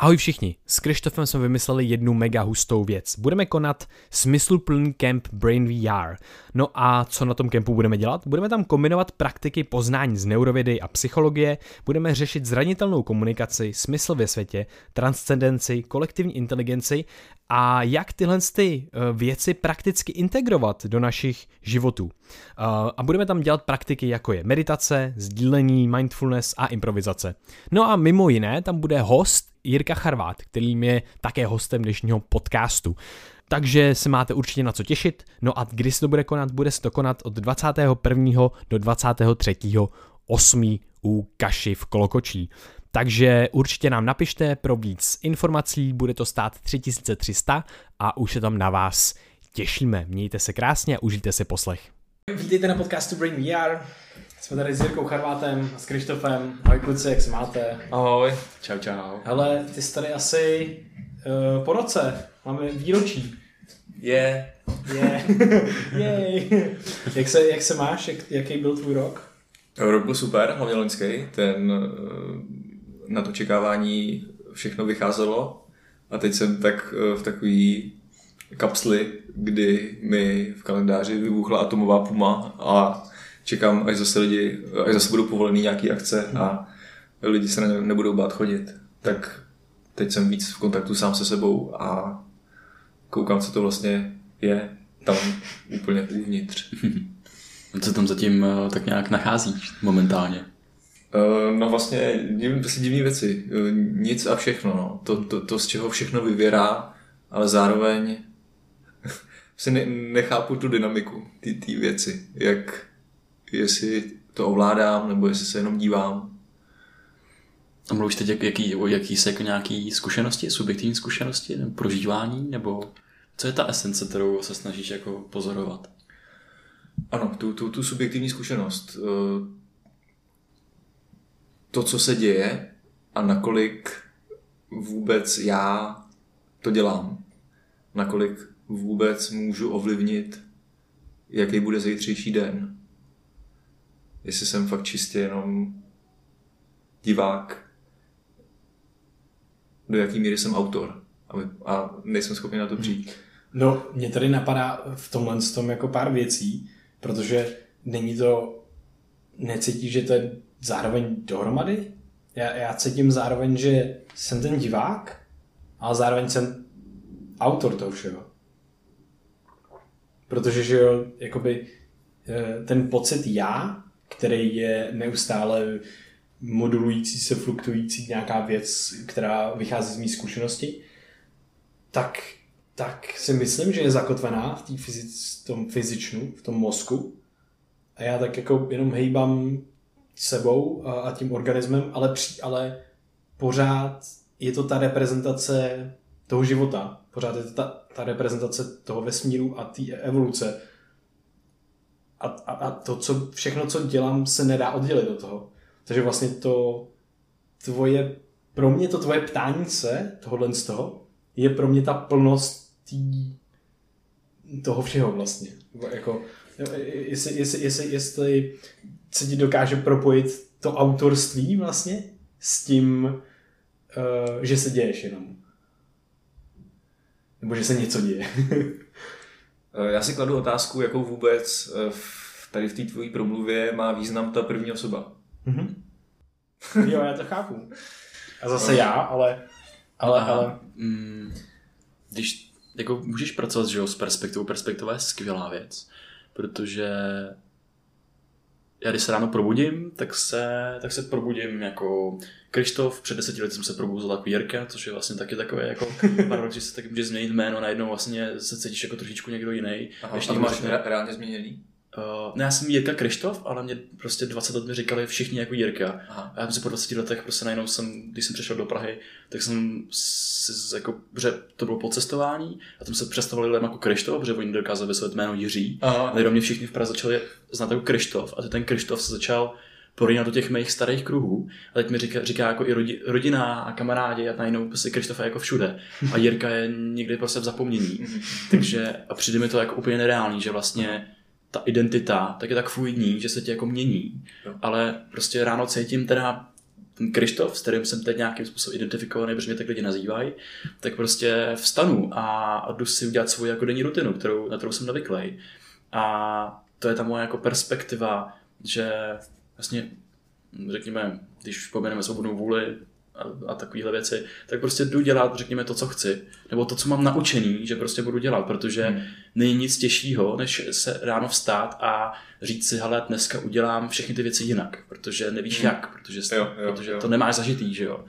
Ahoj všichni, s Krištofem jsme vymysleli jednu mega hustou věc. Budeme konat smysluplný kemp Brain VR. No a co na tom kempu budeme dělat? Budeme tam kombinovat praktiky poznání z neurovědy a psychologie, budeme řešit zranitelnou komunikaci, smysl ve světě, transcendenci, kolektivní inteligenci a jak tyhle ty eh, věci prakticky integrovat do našich životů. Eh, a budeme tam dělat praktiky jako je meditace, sdílení, mindfulness a improvizace. No a mimo jiné tam bude host Jirka Charvát, který je také hostem dnešního podcastu. Takže se máte určitě na co těšit. No a kdy se to bude konat? Bude se to konat od 21. do 23. 8. u Kaši v Kolokočí. Takže určitě nám napište pro víc informací, bude to stát 3300 a už se tam na vás těšíme. Mějte se krásně a užijte si poslech. Vítejte na podcastu Brain VR. Jsme tady s Jirkou Charvátem a s Krištofem. Ahoj kluci, jak se máte? Ahoj. Čau, čau. Hele, ty jsi tady asi uh, po roce. Máme výročí. Je. Je. Jej. jak, se, jak se máš? Jak, jaký byl tvůj rok? Rok byl super, hlavně loňský. Ten uh, na to čekávání všechno vycházelo. A teď jsem tak uh, v takový kapsli, kdy mi v kalendáři vybuchla atomová puma a čekám, až zase lidi, až zase budou povolený nějaký akce a lidi se na ně nebudou bát chodit. Tak teď jsem víc v kontaktu sám se sebou a koukám, co to vlastně je tam úplně uvnitř. Co tam zatím eh, tak nějak nacházíš momentálně? Eh, no vlastně prostě divné věci. Eh, nic a všechno. No. To, to, to, z čeho všechno vyvěrá, ale zároveň si ne, nechápu tu dynamiku té věci. Jak, jestli to ovládám, nebo jestli se jenom dívám. A mluvíš teď jak, jaký, o jaký se jako nějaký zkušenosti, subjektivní zkušenosti, nebo prožívání, nebo co je ta esence, kterou se snažíš jako pozorovat? Ano, tu, tu, tu subjektivní zkušenost. Eh, to, co se děje a nakolik vůbec já to dělám. Nakolik vůbec můžu ovlivnit, jaký bude zítřejší den jestli jsem fakt čistě jenom divák, do jaký míry jsem autor a, a nejsem schopný na to přijít. No, mě tady napadá v tomhle tom jako pár věcí, protože není to, necítí, že to je zároveň dohromady? Já, já cítím zároveň, že jsem ten divák, ale zároveň jsem autor toho všeho. Protože, že jo, jakoby eh, ten pocit já který je neustále modulující se, fluktující nějaká věc, která vychází z mý zkušenosti, tak, tak si myslím, že je zakotvená v, fyzic, v tom fyzičnu, v tom mozku. A já tak jako jenom hejbám sebou a, a tím organismem, ale, při, ale pořád je to ta reprezentace toho života. Pořád je to ta, ta reprezentace toho vesmíru a té evoluce a, a, a to, co, všechno, co dělám, se nedá oddělit od toho. Takže vlastně to tvoje, pro mě to tvoje ptání se, tohohle z toho, je pro mě ta plnost tý, toho všeho vlastně. Jako, jestli, jestli, jestli, jestli se ti dokáže propojit to autorství vlastně s tím, uh, že se děješ jenom. Nebo že se něco děje. Eh, já si kladu otázku, jakou vůbec eh, tady v té tvojí promluvě má význam ta první osoba. Mm-hmm. jo, já to chápu. A zase já, ale... ale, Aha, ale... Mm, když jako můžeš pracovat že jo, s perspektivou, perspektiva je skvělá věc, protože já když se ráno probudím, tak se, tak se probudím jako Krištof, před deseti lety jsem se probudil jako Jirka, což je vlastně taky takové jako paradox, že se taky může změnit jméno, najednou vlastně se cítíš jako trošičku někdo jiný. Aha, Ještě a máš reálně změněný? Uh, ne, já jsem Jirka Krištof, ale mě prostě 20 let mi říkali všichni jako Jirka. Aha. A já jsem po 20 letech prostě najednou jsem, když jsem přišel do Prahy, tak jsem si jako, že to bylo po cestování a tam se představovali lidem jako Krištof, protože oni dokázali vysvětlit jméno Jiří. Aha. A mě všichni v Praze začali znát jako Krištof a ten Krištof se začal porýnat do těch mých starých kruhů. A teď mi říká, říká jako i rodi, rodina a kamarádi a najednou prostě Krištof je jako všude. A Jirka je někdy prostě v zapomnění. Takže a přijde mi to jako úplně nereálný, že vlastně ta identita tak je tak fluidní, že se tě jako mění. Jo. Ale prostě ráno cítím teda ten Krištof, s kterým jsem teď nějakým způsobem identifikovaný, protože mě tak lidi nazývají, tak prostě vstanu a, a jdu si udělat svou jako denní rutinu, kterou, na kterou jsem navyklý. A to je ta moje jako perspektiva, že vlastně, řekněme, když pomeneme svobodnou vůli, a, a takovéhle věci, tak prostě jdu dělat, řekněme, to, co chci. Nebo to, co mám naučený, že prostě budu dělat, protože hmm. není nic těžšího, než se ráno vstát a říct si, hele, dneska udělám všechny ty věci jinak, protože nevíš hmm. jak, protože, jo, jo, protože jo. to nemáš zažitý, že jo.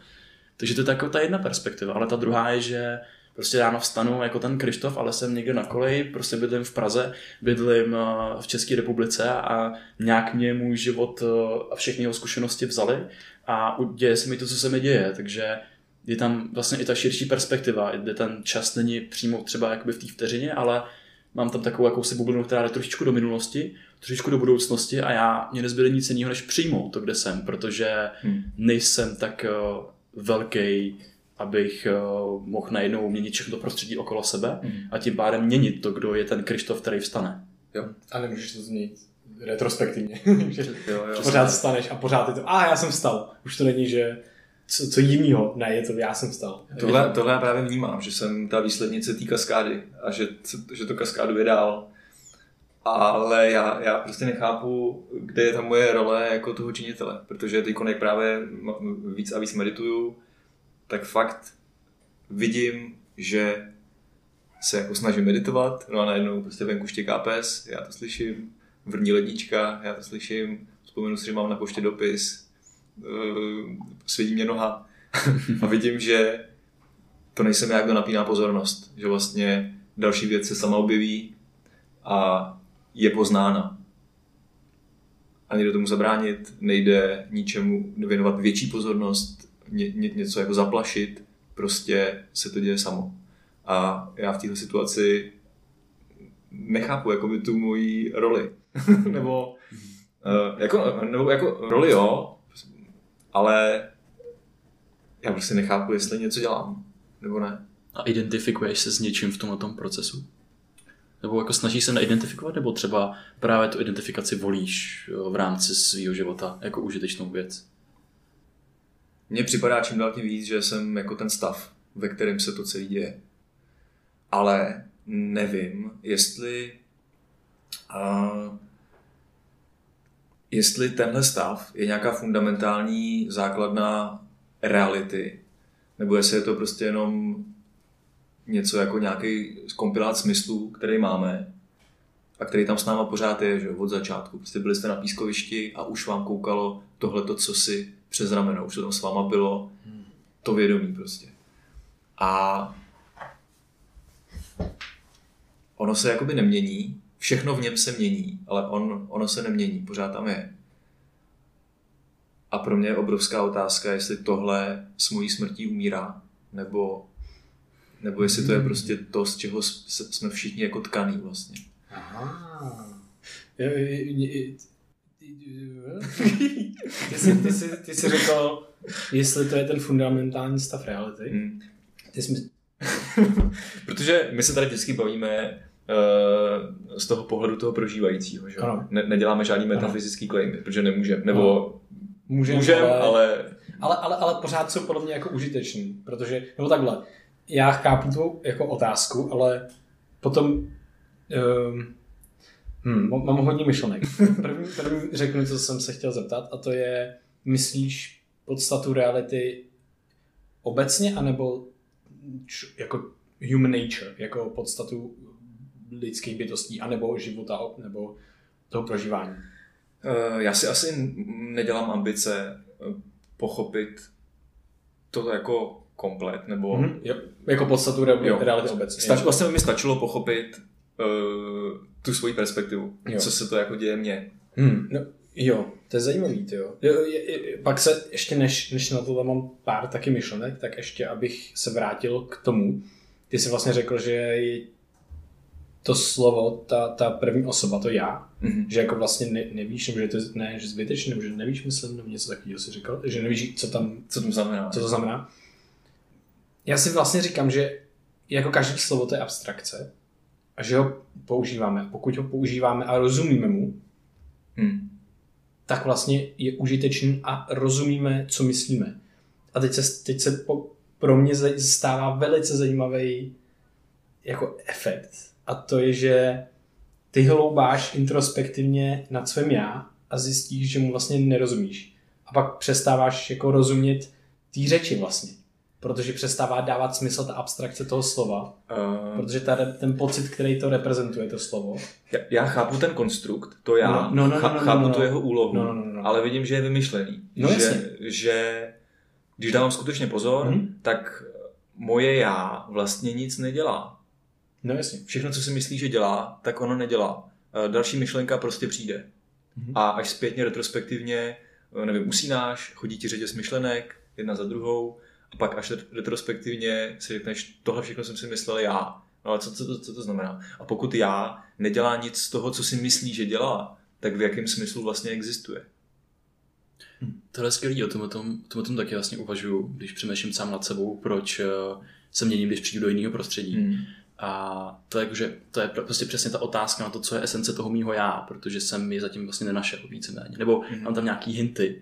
Takže to je taková ta jedna perspektiva, ale ta druhá je, že prostě ráno vstanu jako ten Krištof, ale jsem někde na koleji, prostě bydlím v Praze, bydlím eh, v České republice a nějak mě můj život eh, a všechny jeho zkušenosti vzali a děje se mi to, co se mi děje, takže je tam vlastně i ta širší perspektiva, kde ten čas není přímo třeba jakoby v té vteřině, ale mám tam takovou jakousi bublinu, která jde trošičku do minulosti, trošičku do budoucnosti a já mě nezbyde nic jiného, než přijmout to, kde jsem, protože hmm. nejsem tak uh, velký, abych uh, mohl najednou měnit všechno to prostředí okolo sebe hmm. a tím pádem měnit to, kdo je ten Krištof, který vstane. Jo. A nemůžeš to změnit retrospektivně. že jo, jo, pořád staneš a pořád je to, a já jsem vstal. Už to není, že co, co jinýho, ne, je to já jsem vstal. Tohle, tohle já právě vnímám, že jsem ta výslednice té kaskády a že, že to kaskádu je dál. Ale já, já prostě nechápu, kde je ta moje role jako toho činitele, protože teď jak právě víc a víc medituju, tak fakt vidím, že se jako snažím meditovat, no a najednou prostě venku štěká pes, já to slyším, vrní lednička, já to slyším, vzpomenu si, že mám na poště dopis, uh, svědí mě noha a vidím, že to nejsem já, kdo napíná pozornost, že vlastně další věc se sama objeví a je poznána. A nejde tomu zabránit, nejde ničemu věnovat větší pozornost, ně, ně, něco jako zaplašit, prostě se to děje samo. A já v této situaci nechápu jako by tu moji roli. nebo, uh, jako, nebo jako roli jo, ale já prostě nechápu, jestli něco dělám, nebo ne. A identifikuješ se s něčím v tomto procesu? Nebo jako snažíš se neidentifikovat, nebo třeba právě tu identifikaci volíš v rámci svého života jako užitečnou věc? Mně připadá čím dál tím víc, že jsem jako ten stav, ve kterém se to celé děje. Ale nevím, jestli uh, jestli tenhle stav je nějaká fundamentální základná reality, nebo jestli je to prostě jenom něco jako nějaký kompilát smyslů, který máme a který tam s náma pořád je, že od začátku. Prostě byli jste na pískovišti a už vám koukalo tohle, co si přes rameno, už to tam s váma bylo, to vědomí prostě. A ono se jakoby nemění, všechno v něm se mění, ale on, ono se nemění, pořád tam je. A pro mě je obrovská otázka, jestli tohle s mojí smrtí umírá, nebo, nebo jestli to je prostě to, z čeho jsme všichni jako tkaný vlastně. Aha. Ty jsi, ty, jsi, ty jsi řekl, jestli to je ten fundamentální stav reality. Hmm. Ty jsi... Protože my se tady vždycky bavíme uh, z toho pohledu toho prožívajícího. Že? Ne, neděláme žádný metafyzický claim, protože nemůžeme. Nebo můžeme, můžem, ale... ale... Ale, ale, ale pořád jsou podle mě jako užitečný, protože, nebo takhle, já chápu tu jako otázku, ale potom um, hmm, mám hodně myšlenek. První, první řeknu, co jsem se chtěl zeptat, a to je, myslíš podstatu reality obecně, anebo jako human nature, jako podstatu lidských bytostí, anebo života, nebo toho prožívání? Eh, já si asi nedělám ambice eh, pochopit to jako komplet, nebo... Mm-hmm. Jo, jako podstatu re- reality obecně. Stač, vlastně mi stačilo pochopit uh, tu svoji perspektivu, jo. co se to jako děje mně. Hmm. No, jo, to je zajímavý, to jo. jo je, je, pak se ještě, než, než na to mám pár taky myšlenek, tak ještě, abych se vrátil k tomu, ty jsi vlastně řekl, že je to slovo, ta, ta první osoba, to já, mm-hmm. že jako vlastně ne, nevíš, nebo že to ne, že zbytečně, nebo že nevíš myslet, nebo něco takového si říkal, že nevíš, co tam, co to znamená. Co to znamená. Já si vlastně říkám, že jako každý slovo to je abstrakce a že ho používáme. Pokud ho používáme a rozumíme mu, hmm. tak vlastně je užitečný a rozumíme, co myslíme. A teď se, teď se po, pro mě stává velice zajímavý jako efekt. A to je, že ty hloubáš introspektivně nad svém já a zjistíš, že mu vlastně nerozumíš. A pak přestáváš jako rozumět té řeči vlastně. Protože přestává dávat smysl ta abstrakce toho slova. Uh, protože ta, ten pocit, který to reprezentuje, to slovo. Já, já chápu ten konstrukt, to já, no, no, no, no, no, chápu no, no, tu jeho úlohu, no, no, no. ale vidím, že je vymyšlený. No, že, že když dávám skutečně pozor, hmm. tak moje já vlastně nic nedělá. No jasně. Všechno, co si myslí, že dělá, tak ono nedělá. Eh, další myšlenka prostě přijde. Hmm. A až zpětně retrospektivně, eh, nevím, usínáš, chodí ti řetěz myšlenek, jedna za druhou, a pak až retrospektivně si řekneš, tohle všechno jsem si myslel já. No ale co, co, co, co to znamená? A pokud já nedělá nic z toho, co si myslí, že dělá, tak v jakém smyslu vlastně existuje? Hm. To je skvělý, o tom, o tom, o tom taky vlastně uvažuju, když přemýšlím sám nad sebou, proč eh, se měním, když přijdu do jiného prostředí. Hmm. A to je, že to je prostě přesně ta otázka na to, co je esence toho mýho já, protože jsem je zatím vlastně nenašel víceméně. Nebo hmm. mám tam nějaký hinty,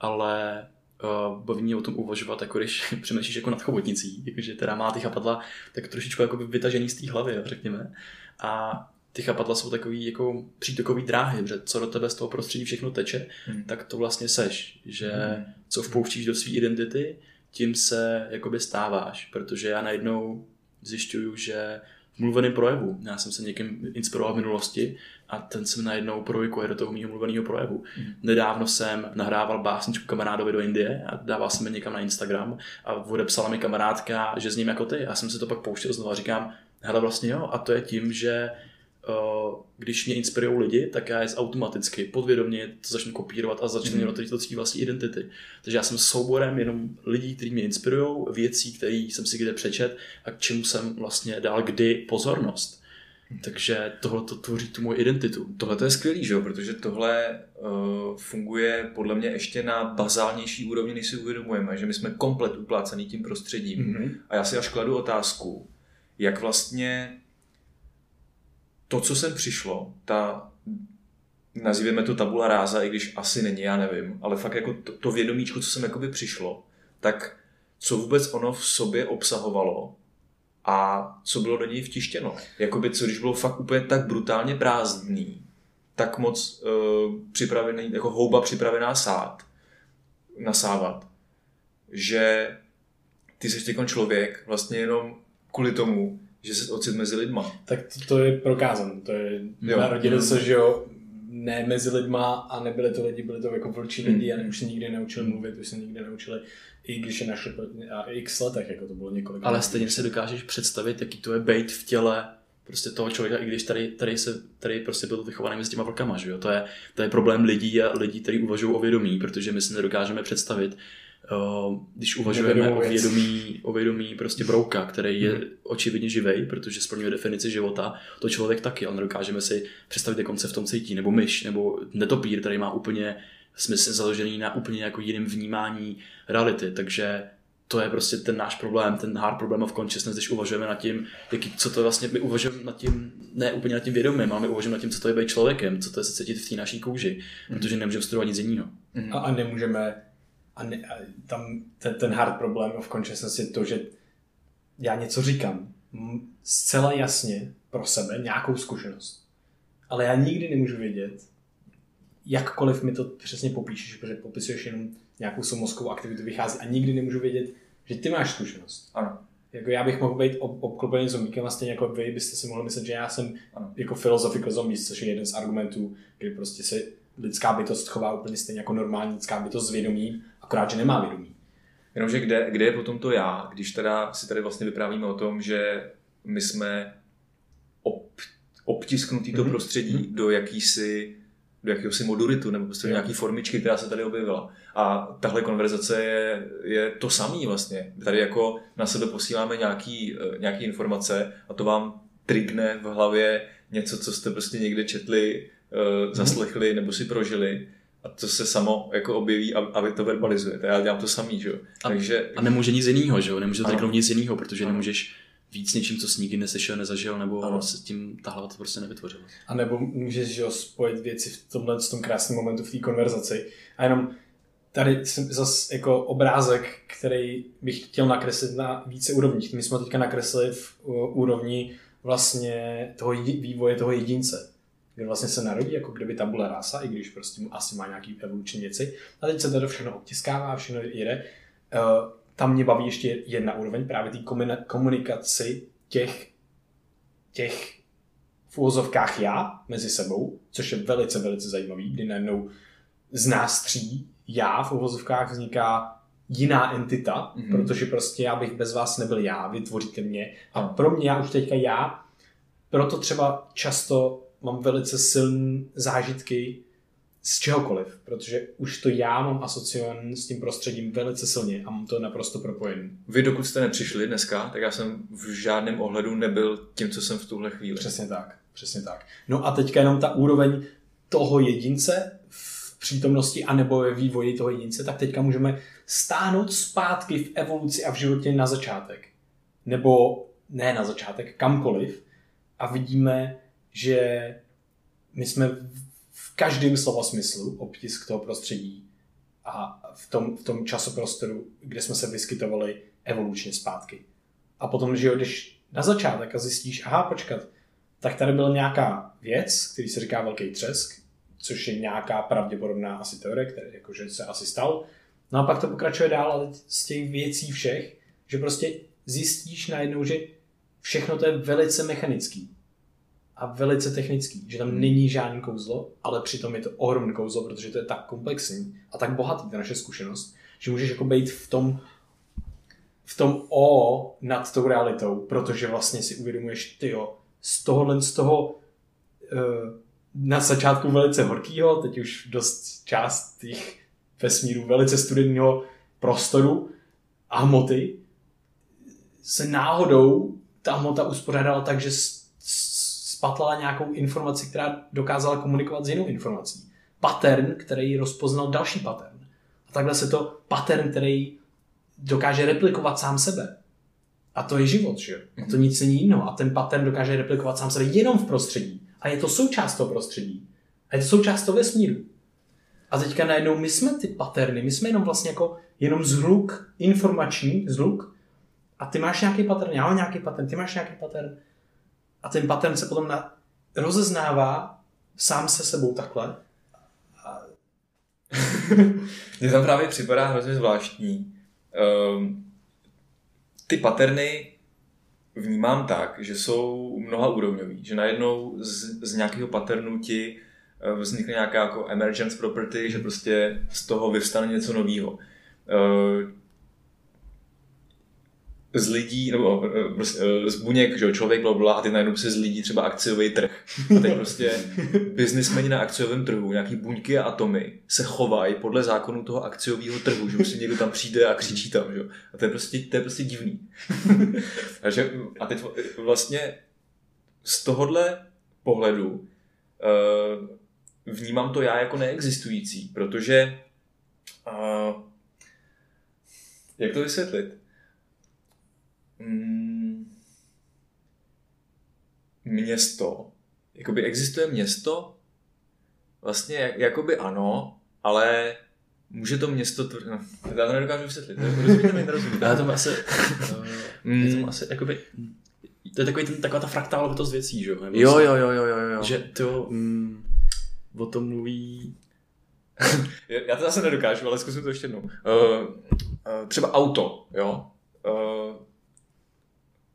ale uh, baví mě o tom uvažovat, jako když přemýšlíš jako nad chobotnicí, jakože teda má ty chapadla tak trošičku jako vytažený z té hlavy, řekněme. A ty chapadla jsou takový jako přítokový dráhy, že co do tebe z toho prostředí všechno teče, hmm. tak to vlastně seš, že hmm. co vpouštíš do své identity, tím se jakoby stáváš, protože já najednou zjišťuju, že v mluveném projevu, já jsem se někým inspiroval v minulosti a ten se najednou projikuje do toho mého mluveného projevu. Mm. Nedávno jsem nahrával básničku kamarádovi do Indie a dával jsem mi někam na Instagram a odepsala mi kamarádka, že s ním jako ty. Já jsem se to pak pouštěl znovu a říkám, hele vlastně jo, a to je tím, že když mě inspirují lidi, tak já je automaticky, podvědomě to začnu kopírovat a začnu mm. do své vlastní identity. Takže já jsem souborem jenom lidí, kteří mě inspirují, věcí, které jsem si kde přečet a k čemu jsem vlastně dal kdy pozornost. Takže tohle to tvoří tu moji identitu. Tohle to je skvělý, že jo? protože tohle uh, funguje podle mě ještě na bazálnější úrovni, než si uvědomujeme, že my jsme komplet uplácený tím prostředím. Mm-hmm. A já si až kladu otázku, jak vlastně to, co sem přišlo, ta, nazýváme to tabula ráza, i když asi není, já nevím, ale fakt jako to, to vědomíčko, co sem jakoby přišlo, tak co vůbec ono v sobě obsahovalo a co bylo do něj vtištěno. Jakoby co když bylo fakt úplně tak brutálně prázdný, tak moc uh, připravený, jako houba připravená sát, nasávat, že ty jsi teď člověk vlastně jenom kvůli tomu, že se ocit mezi lidma. Tak to, to je prokázan. To je, jo. narodili se, že jo, ne mezi lidma a nebyli to lidi, byli to jako vlčí lidi a už se nikdy neučili mluvit, už se nikdy neučili, i když je našli a x letech, jako to bylo několik Ale stejně si dokážeš představit, jaký to je být v těle prostě toho člověka, i když tady, tady, se, tady prostě byl vychovaný mezi těma vlkama, že jo? To je, to je problém lidí a lidí, kteří uvažují o vědomí, protože my si nedokážeme představit, Eh, když uvažujeme o vědomí, o vědomí prostě brouka, který je hmm. očividně živej, protože splňuje definici života, to člověk taky, ale nedokážeme si představit, jak on se v tom cítí, nebo myš, nebo netopír, který má úplně smysl založený na úplně jako jiném vnímání reality, takže to je prostě ten náš problém, ten hard problem of consciousness, když uvažujeme nad tím, jaký, co to vlastně, my uvažujeme nad tím, ne úplně nad tím vědomím, ale my uvažujeme nad tím, co to je být člověkem, co to je se cítit v té naší kouži, mm. protože nemůžeme studovat nic jiného. Mm. A, a nemůžeme a, ne, a tam ten, ten hard problem of consciousness je to, že já něco říkám zcela jasně pro sebe, nějakou zkušenost. Ale já nikdy nemůžu vědět, jakkoliv mi to přesně popíšeš, protože popisuješ jenom nějakou svou mozkovou aktivitu, vychází a nikdy nemůžu vědět, že ty máš zkušenost. Ano. Jako já bych mohl být ob- obklopený zombíkem a stejně jako vy byste si mohli myslet, že já jsem ano. jako filozofical zombie, což je jeden z argumentů, kdy prostě se lidská bytost chová úplně stejně jako normální lidská bytost s vědomím akorát, že nemá vědomí. Jenomže kde, kde je potom to já, když teda si tady vlastně vyprávíme o tom, že my jsme ob, obtisknutý mm-hmm. to prostředí mm-hmm. do jakýsi do jakéhosi moduritu nebo prostě do nějaký formičky, která se tady objevila. A tahle konverzace je, je to samý vlastně. Tady jako na sebe posíláme nějaký, eh, nějaký informace a to vám trigne v hlavě něco, co jste prostě někde četli, uh, zaslechli nebo si prožili a to se samo jako objeví a, a vy to verbalizujete. Já dělám to samý, že jo. A, Takže... a nemůže nic jiného, že jo? Nemůže to nic jiného, protože ano. nemůžeš víc něčím, co jsi nikdy neslyšel, nezažil, nebo ano. se tím ta hlava to prostě nevytvořila. A nebo můžeš že spojit věci v tomhle v tom krásném momentu v té konverzaci. A jenom tady jsem zase jako obrázek, který bych chtěl nakreslit na více úrovních. My jsme teďka nakreslili v úrovni vlastně toho vývoje toho jedince, kde vlastně se narodí, jako kdyby tabula rasa, i když prostě asi má nějaký evoluční věci. A teď se to všechno obtiskává, všechno jede. Eh, tam mě baví ještě jedna úroveň, právě té komunikaci těch, těch v úvozovkách já mezi sebou, což je velice, velice zajímavý, kdy najednou z nás tří já v uvozovkách vzniká jiná entita, mm-hmm. protože prostě já bych bez vás nebyl já, vytvoříte mě. A pro mě, já už teďka já, proto třeba často mám velice silné zážitky z čehokoliv, protože už to já mám asociované s tím prostředím velice silně a mám to naprosto propojené. Vy dokud jste nepřišli dneska, tak já jsem v žádném ohledu nebyl tím, co jsem v tuhle chvíli. Přesně tak, přesně tak. No a teďka jenom ta úroveň toho jedince v přítomnosti anebo ve vývoji toho jedince, tak teďka můžeme stáhnout zpátky v evoluci a v životě na začátek. Nebo ne na začátek, kamkoliv. A vidíme, že my jsme v každém slova smyslu obtisk toho prostředí a v tom, v tom časoprostoru, kde jsme se vyskytovali evolučně zpátky. A potom, že když na začátek a zjistíš, aha, počkat, tak tady byla nějaká věc, který se říká velký třesk, což je nějaká pravděpodobná asi teorie, která jakože se asi stal. No a pak to pokračuje dál ale z těch věcí všech, že prostě zjistíš najednou, že všechno to je velice mechanický a velice technický, že tam hmm. není žádný kouzlo, ale přitom je to ohromný kouzlo, protože to je tak komplexní a tak bohatý, ta naše zkušenost, že můžeš jako být v tom v tom o nad tou realitou, protože vlastně si uvědomuješ, ty jo, z tohohle, z toho uh, na začátku velice horkýho, teď už dost část těch vesmíru velice studeného prostoru a hmoty, se náhodou ta hmota uspořádala tak, že spatlala nějakou informaci, která dokázala komunikovat s jinou informací. Pattern, který rozpoznal další pattern. A takhle se to pattern, který dokáže replikovat sám sebe. A to je život, že A to nic není jiného. A ten pattern dokáže replikovat sám sebe jenom v prostředí. A je to součást toho prostředí. A je to součást toho vesmíru. A teďka najednou my jsme ty paterny, my jsme jenom vlastně jako jenom zhluk, informační zhluk. A ty máš nějaký pattern, já mám nějaký pattern, ty máš nějaký pattern. A ten pattern se potom na, rozeznává sám se sebou takhle. A... Mně tam právě připadá hrozně zvláštní. Um, ty paterny vnímám tak, že jsou mnoha úrovňový, že najednou z, z nějakého paternu ti eh, vznikne nějaká jako emergence property, že prostě z toho vyvstane něco nového. Eh, z lidí, nebo eh, prostě, eh, z buněk, že člověk, bla, bla, a ty najednou se z lidí třeba akciový trh. A teď prostě biznismeni na akciovém trhu, nějaký buňky a atomy se chovají podle zákonu toho akciového trhu, že prostě někdo tam přijde a křičí tam, že? A to je prostě, to je prostě divný. a, že, a teď vlastně z tohohle pohledu uh, vnímám to já jako neexistující, protože jak to vysvětlit? Mm, město. Jakoby existuje město? Vlastně jak, jakoby ano, ale může to město... Tvr... No, já to nedokážu vysvětlit. Rozumíte mi, nerozumíte? Já to asi... Uh, je to asi jakoby... To je takový ten, taková ta fraktálovitost věcí, že jo? Jo, jo, jo, jo, jo, jo. Že to mm, o tom mluví... já to zase nedokážu, ale zkusím to ještě jednou. Uh, uh, třeba auto, jo? Uh,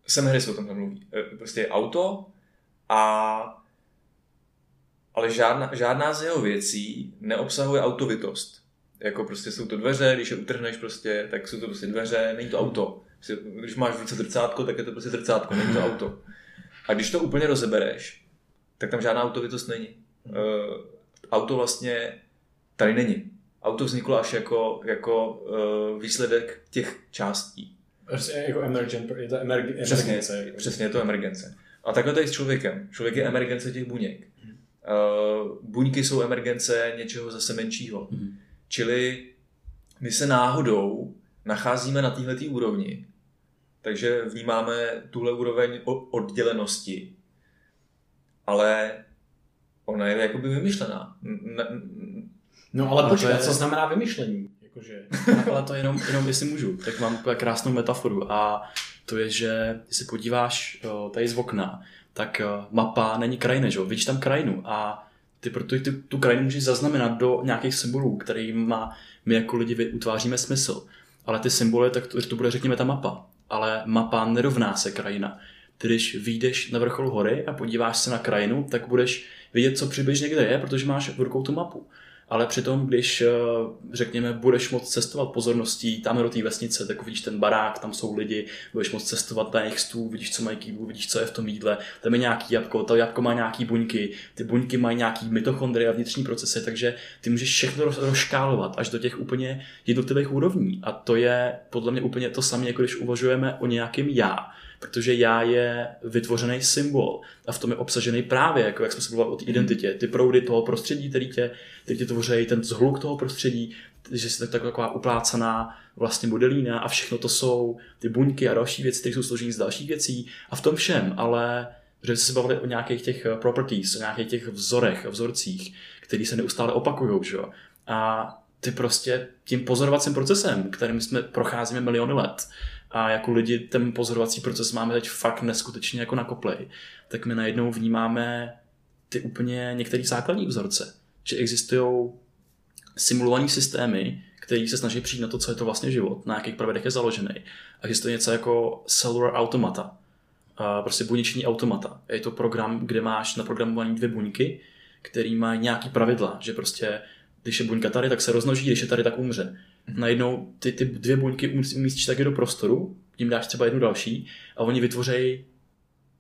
Sam Harris o tom mluví. E, prostě auto a ale žádná, žádná z jeho věcí neobsahuje autovitost. Jako prostě jsou to dveře, když je utrhneš prostě, tak jsou to prostě dveře, není to auto. Prostě, když máš více zrcátko, tak je to prostě zrcátko, není to auto. A když to úplně rozebereš, tak tam žádná autovitost není. Uh, auto vlastně tady není. Auto vzniklo až jako, jako uh, výsledek těch částí. Prostě jako emergent, je to emerg, přesně, emergence. Přesně, je to emergence. A takhle to je s člověkem. Člověk je emergence těch buněk. Uh, buňky jsou emergence něčeho zase menšího. Mm. Čili my se náhodou nacházíme na této úrovni takže vnímáme tuhle úroveň oddělenosti. Ale ona je jakoby vymyšlená. No ale počkej, je... co znamená vymyšlení? Jakože... ale to jenom, jenom jestli můžu, tak mám krásnou metaforu a to je, že když se podíváš tady z okna, tak mapa není krajina, že jo? Vidíš tam krajinu a ty proto ty, tu krajinu můžeš zaznamenat do nějakých symbolů, má my jako lidi utváříme smysl. Ale ty symboly, tak to, to bude řekněme ta mapa. Ale mapa nerovná se krajina. Ty když vyjdeš na vrchol hory a podíváš se na krajinu, tak budeš vidět, co přibližně kde je, protože máš v rukou tu mapu ale přitom, když, eh, řekněme, budeš moct cestovat pozorností tam do té vesnice, tak vidíš ten barák, tam jsou lidi, budeš moct cestovat na jejich stůl, vidíš, co mají kýbu, vidíš, co je v tom jídle, tam je nějaký jabko, to jabko má nějaký buňky, ty buňky mají nějaký mitochondrie a vnitřní procesy, takže ty můžeš všechno rozškálovat až do těch úplně jednotlivých úrovní. A to je podle mě úplně to samé, jako když uvažujeme o nějakém já protože já je vytvořený symbol a v tom je obsažený právě, jako jak jsme se mluvili o té mhm. identitě, ty proudy toho prostředí, který tě, který tě tvoří, ten zhluk toho prostředí, že jsi tak taková uplácaná vlastně modelína a všechno to jsou ty buňky a další věci, které jsou složené z dalších věcí. A v tom všem, ale že se bavili o nějakých těch eh, properties, o nějakých těch vzorech a vzorcích, které se neustále opakují, že A ty prostě tím pozorovacím procesem, kterým jsme procházíme miliony let, a jako lidi ten pozorovací proces máme teď fakt neskutečně jako nakoplej, tak my najednou vnímáme ty úplně některé základní vzorce, že existují simulované systémy, které se snaží přijít na to, co je to vlastně život, na jakých pravidlech je založený. A existuje něco jako cellular automata, prostě buněční automata. Je to program, kde máš naprogramované dvě buňky, který mají nějaký pravidla, že prostě když je buňka tady, tak se roznoží, když je tady, tak umře najednou ty, ty dvě buňky umístíš taky do prostoru, tím dáš třeba jednu další a oni vytvoří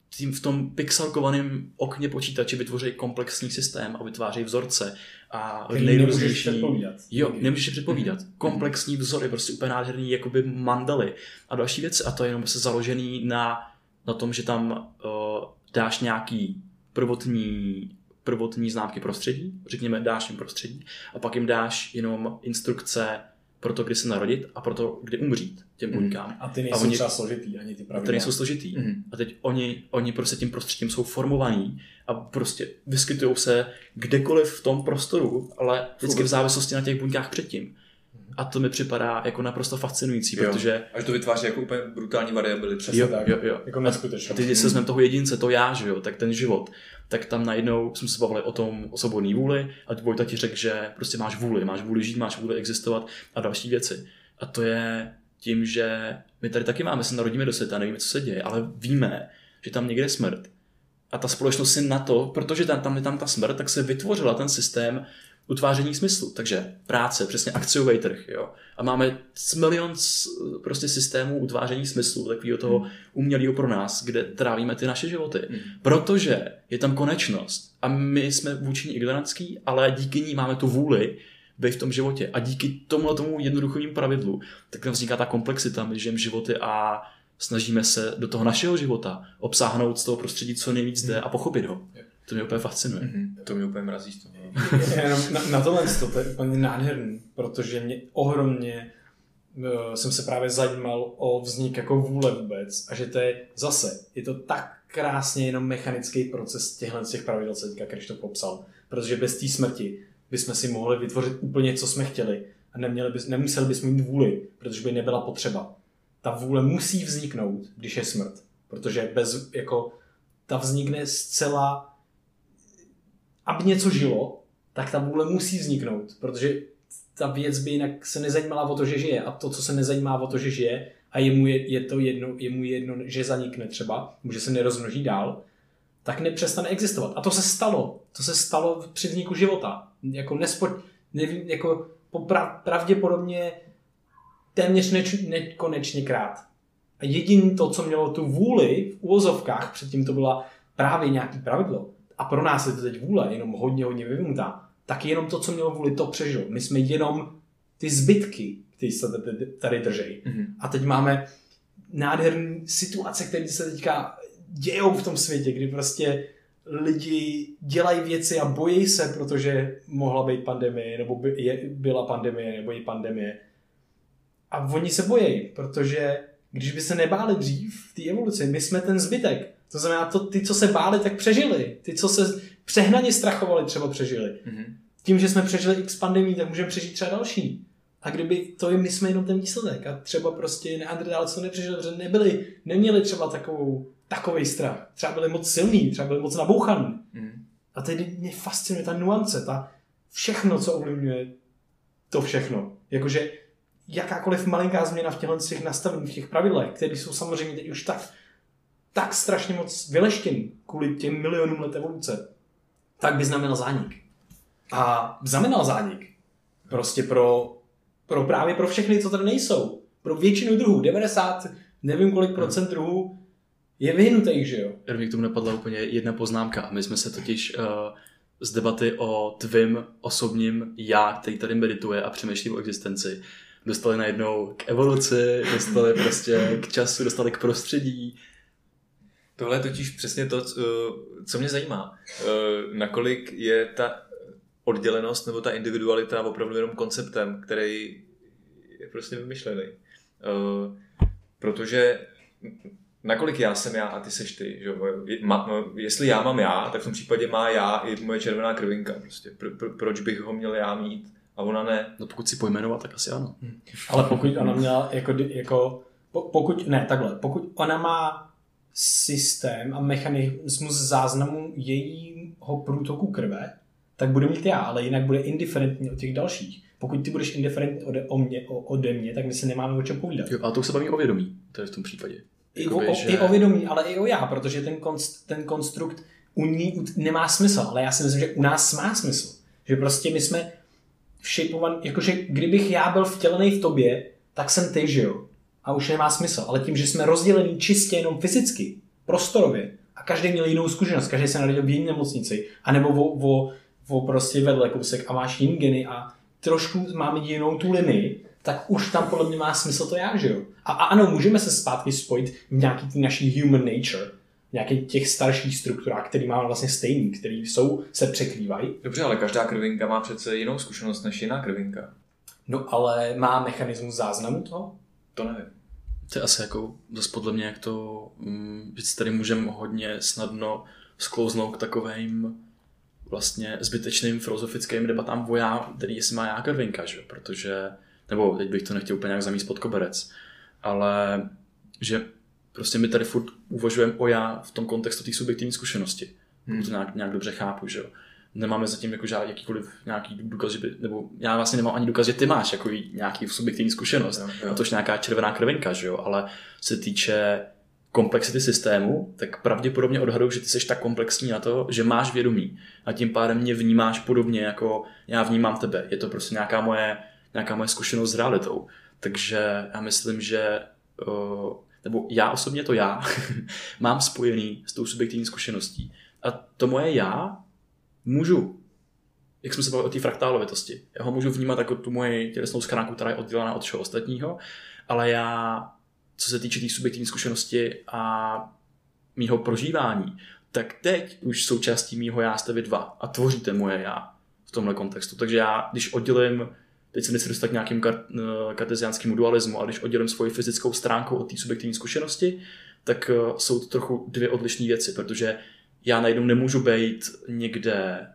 tím v tom pixelkovaném okně počítače vytvoří komplexní systém a vytváří vzorce a nejrůznější. Jo, nemůžeš předpovídat. Mm-hmm. Komplexní vzory, prostě úplně nádherný jakoby mandaly a další věci a to je jenom se založený na, na tom, že tam uh, dáš nějaký prvotní prvotní známky prostředí, řekněme dáš jim prostředí a pak jim dáš jenom instrukce pro to, kdy se narodit a pro to, kdy umřít těm mhm. buňkám. A ty nejsou a oni, třeba složitý, ani ty pravidla. Ty nejsou složitý. Mm. A teď oni, oni prostě tím prostředím jsou formovaní a prostě vyskytují se kdekoliv v tom prostoru, ale vždycky v závislosti na těch buňkách předtím. A to mi připadá jako naprosto fascinující, jo. protože... Až to vytváří jako úplně brutální variability. Přesně jo, tak. Jo, jo. Jako neskutečně. Ty, když se vezmeme toho jedince, to já, že jo, tak ten život, tak tam najednou jsme se bavili o tom o svobodný vůli a Vojta ti řekl, že prostě máš vůli, máš vůli žít, máš vůli existovat a další věci. A to je tím, že my tady taky máme, se narodíme do světa, nevíme, co se děje, ale víme, že tam někde je smrt. A ta společnost si na to, protože tam, tam je tam ta smrt, tak se vytvořila ten systém utváření smyslu. Takže práce, přesně akciový trh. Jo? A máme milion prostě systémů utváření smyslu, takového toho hmm. umělého pro nás, kde trávíme ty naše životy. Hmm. Protože je tam konečnost a my jsme vůči ní ignorantský, ale díky ní máme tu vůli být v tom životě. A díky tomu tomu jednoduchému pravidlu, tak tam vzniká ta komplexita, my žijeme životy a snažíme se do toho našeho života obsáhnout z toho prostředí co nejvíc jde a pochopit ho. To mě úplně fascinuje. Mm-hmm. To mě úplně mrazí z toho. na, na tohle to je úplně nádherný, protože mě ohromně uh, jsem se právě zajímal o vznik jako vůle vůbec a že to je zase, je to tak krásně jenom mechanický proces těchto z těch pravidel, co teďka Krištof popsal. Protože bez té smrti bychom si mohli vytvořit úplně, co jsme chtěli a neměli bys, nemuseli bychom mít vůli, protože by nebyla potřeba. Ta vůle musí vzniknout, když je smrt. Protože bez, jako, ta vznikne zcela aby něco žilo, tak ta vůle musí vzniknout, protože ta věc by jinak se nezajímala o to, že žije a to, co se nezajímá o to, že žije a je mu, je, je to jedno, je mu jedno, že zanikne třeba, že se nerozmnoží dál, tak nepřestane existovat. A to se stalo. To se stalo při vzniku života. Jako nespo, nevím, jako popra, pravděpodobně téměř neč, nekonečně krát. A jediný to, co mělo tu vůli v úvozovkách, předtím to byla právě nějaký pravidlo, a pro nás je to teď vůle, jenom hodně, hodně vyvinutá, tak jenom to, co mělo vůli, to přežil. My jsme jenom ty zbytky, které se tady drží. Mm-hmm. A teď máme nádherné situace, které se teďka dějou v tom světě, kdy prostě lidi dělají věci a bojí se, protože mohla být pandemie, nebo by, je, byla pandemie, nebo je pandemie. A oni se bojí, protože když by se nebáli dřív v té evoluci, my jsme ten zbytek. To znamená, to, ty, co se báli, tak přežili. Ty, co se přehnaně strachovali, třeba přežili. Mhm. Tím, že jsme přežili x pandemí, tak můžeme přežít třeba další. A kdyby to je, my jsme jenom ten výsledek. A třeba prostě neandrdálci to nepřežili, protože nebyli, neměli třeba takovou, takový strach. Třeba byli moc silní, třeba byli moc nabouchaní. Mhm. A tedy mě fascinuje ta nuance, ta všechno, co ovlivňuje to všechno. Jakože jakákoliv malinká změna v těchto těch nastavení, v těch pravidlech, které jsou samozřejmě teď už tak, tak strašně moc vyleštěný kvůli těm milionům let evoluce, tak by znamenal zánik. A znamenal zánik. Prostě pro, pro právě pro všechny, co tady nejsou. Pro většinu druhů, 90, nevím kolik procent druhů je vyhnutých, že jo? Jenom k tomu napadla úplně jedna poznámka. My jsme se totiž uh, z debaty o tvým osobním já, který tady medituje a přemýšlí o existenci, dostali najednou k evoluci, dostali prostě k času, dostali k prostředí. Tohle je totiž přesně to, co- mě zajímá. Eh, Nakolik je ta oddělenost nebo ta individualita opravdu jenom konceptem, který je prostě vymyšlený. Eh, Protože nakolik já jsem já a ty seš ty. Že? Ma, no, jestli já mám já, tak v tom případě má já i moje červená krvinka. Prostě. Pro, pro, proč bych ho měl já mít a ona ne? No pokud si pojmenovat, tak asi ano. Ale pokud ona měla jako, jako po- pokud, ne, takhle, pokud ona má systém a mechanismus záznamu jejího průtoku krve, tak bude mít já, ale jinak bude indiferentní od těch dalších. Pokud ty budeš indiferentní ode, o mě, o, ode mě, tak my se nemáme o čem povídat. Jo, ale to se baví o vědomí, to je v tom případě. I o, Jakoby, o, že- I o vědomí, ale i o já, protože ten, konst, ten konstrukt u ní nemá smysl, ale já si myslím, že u nás má smysl. Že prostě my jsme všipovaný, jakože kdybych já byl vtělený v tobě, tak jsem ty, že jo? A už nemá smysl. Ale tím, že jsme rozdělení čistě jenom fyzicky, prostorově, a každý měl jinou zkušenost, každý se narodil v jiné nemocnici, anebo o, o, o prostě vedle kousek a máš jiný geny a trošku máme jinou tu linii, tak už tam podle mě má smysl to já, že jo? A, a ano, můžeme se zpátky spojit v nějaký tý naší human nature, v nějakých těch starších strukturách, který máme vlastně stejný, který jsou, se překrývají. Dobře, ale každá krvinka má přece jinou zkušenost než jiná krvinka. No ale má mechanismus záznamu toho? To nevím. To je asi jako zase podle mě, jak to, mm, že tady můžeme hodně snadno sklouznout k takovým vlastně zbytečným filozofickým debatám o já, který jestli má já krvinka, že? jo, protože, nebo teď bych to nechtěl úplně nějak zamíst pod koberec, ale že prostě my tady furt uvažujeme o já v tom kontextu té subjektivní zkušenosti. Hmm. To nějak, nějak dobře chápu, že jo. Nemáme zatím jako žádný jakýkoliv nějaký důkaz, že by, nebo já vlastně nemám ani důkaz, že ty máš jako nějaký subjektivní zkušenost. Jo, jo. A tož nějaká červená krvinka, že jo, ale se týče komplexity systému, tak pravděpodobně odhaduju, že ty jsi tak komplexní na to, že máš vědomí a tím pádem mě vnímáš podobně, jako já vnímám tebe. Je to prostě nějaká moje, nějaká moje zkušenost s realitou. Takže já myslím, že uh, nebo já osobně to já mám spojený s tou subjektivní zkušeností. A to moje já můžu, jak jsme se bavili o té fraktálovitosti, já ho můžu vnímat jako tu moji tělesnou schránku, která je oddělená od všeho ostatního, ale já, co se týče té tý subjektivní zkušenosti a mýho prožívání, tak teď už součástí mýho já jste vy dva a tvoříte moje já v tomhle kontextu. Takže já, když oddělím, teď se nechci dostat k nějakým kar, eh, karteziánskému dualismu, ale když oddělím svoji fyzickou stránku od té subjektivní zkušenosti, tak eh, jsou to trochu dvě odlišné věci, protože já najednou nemůžu být někde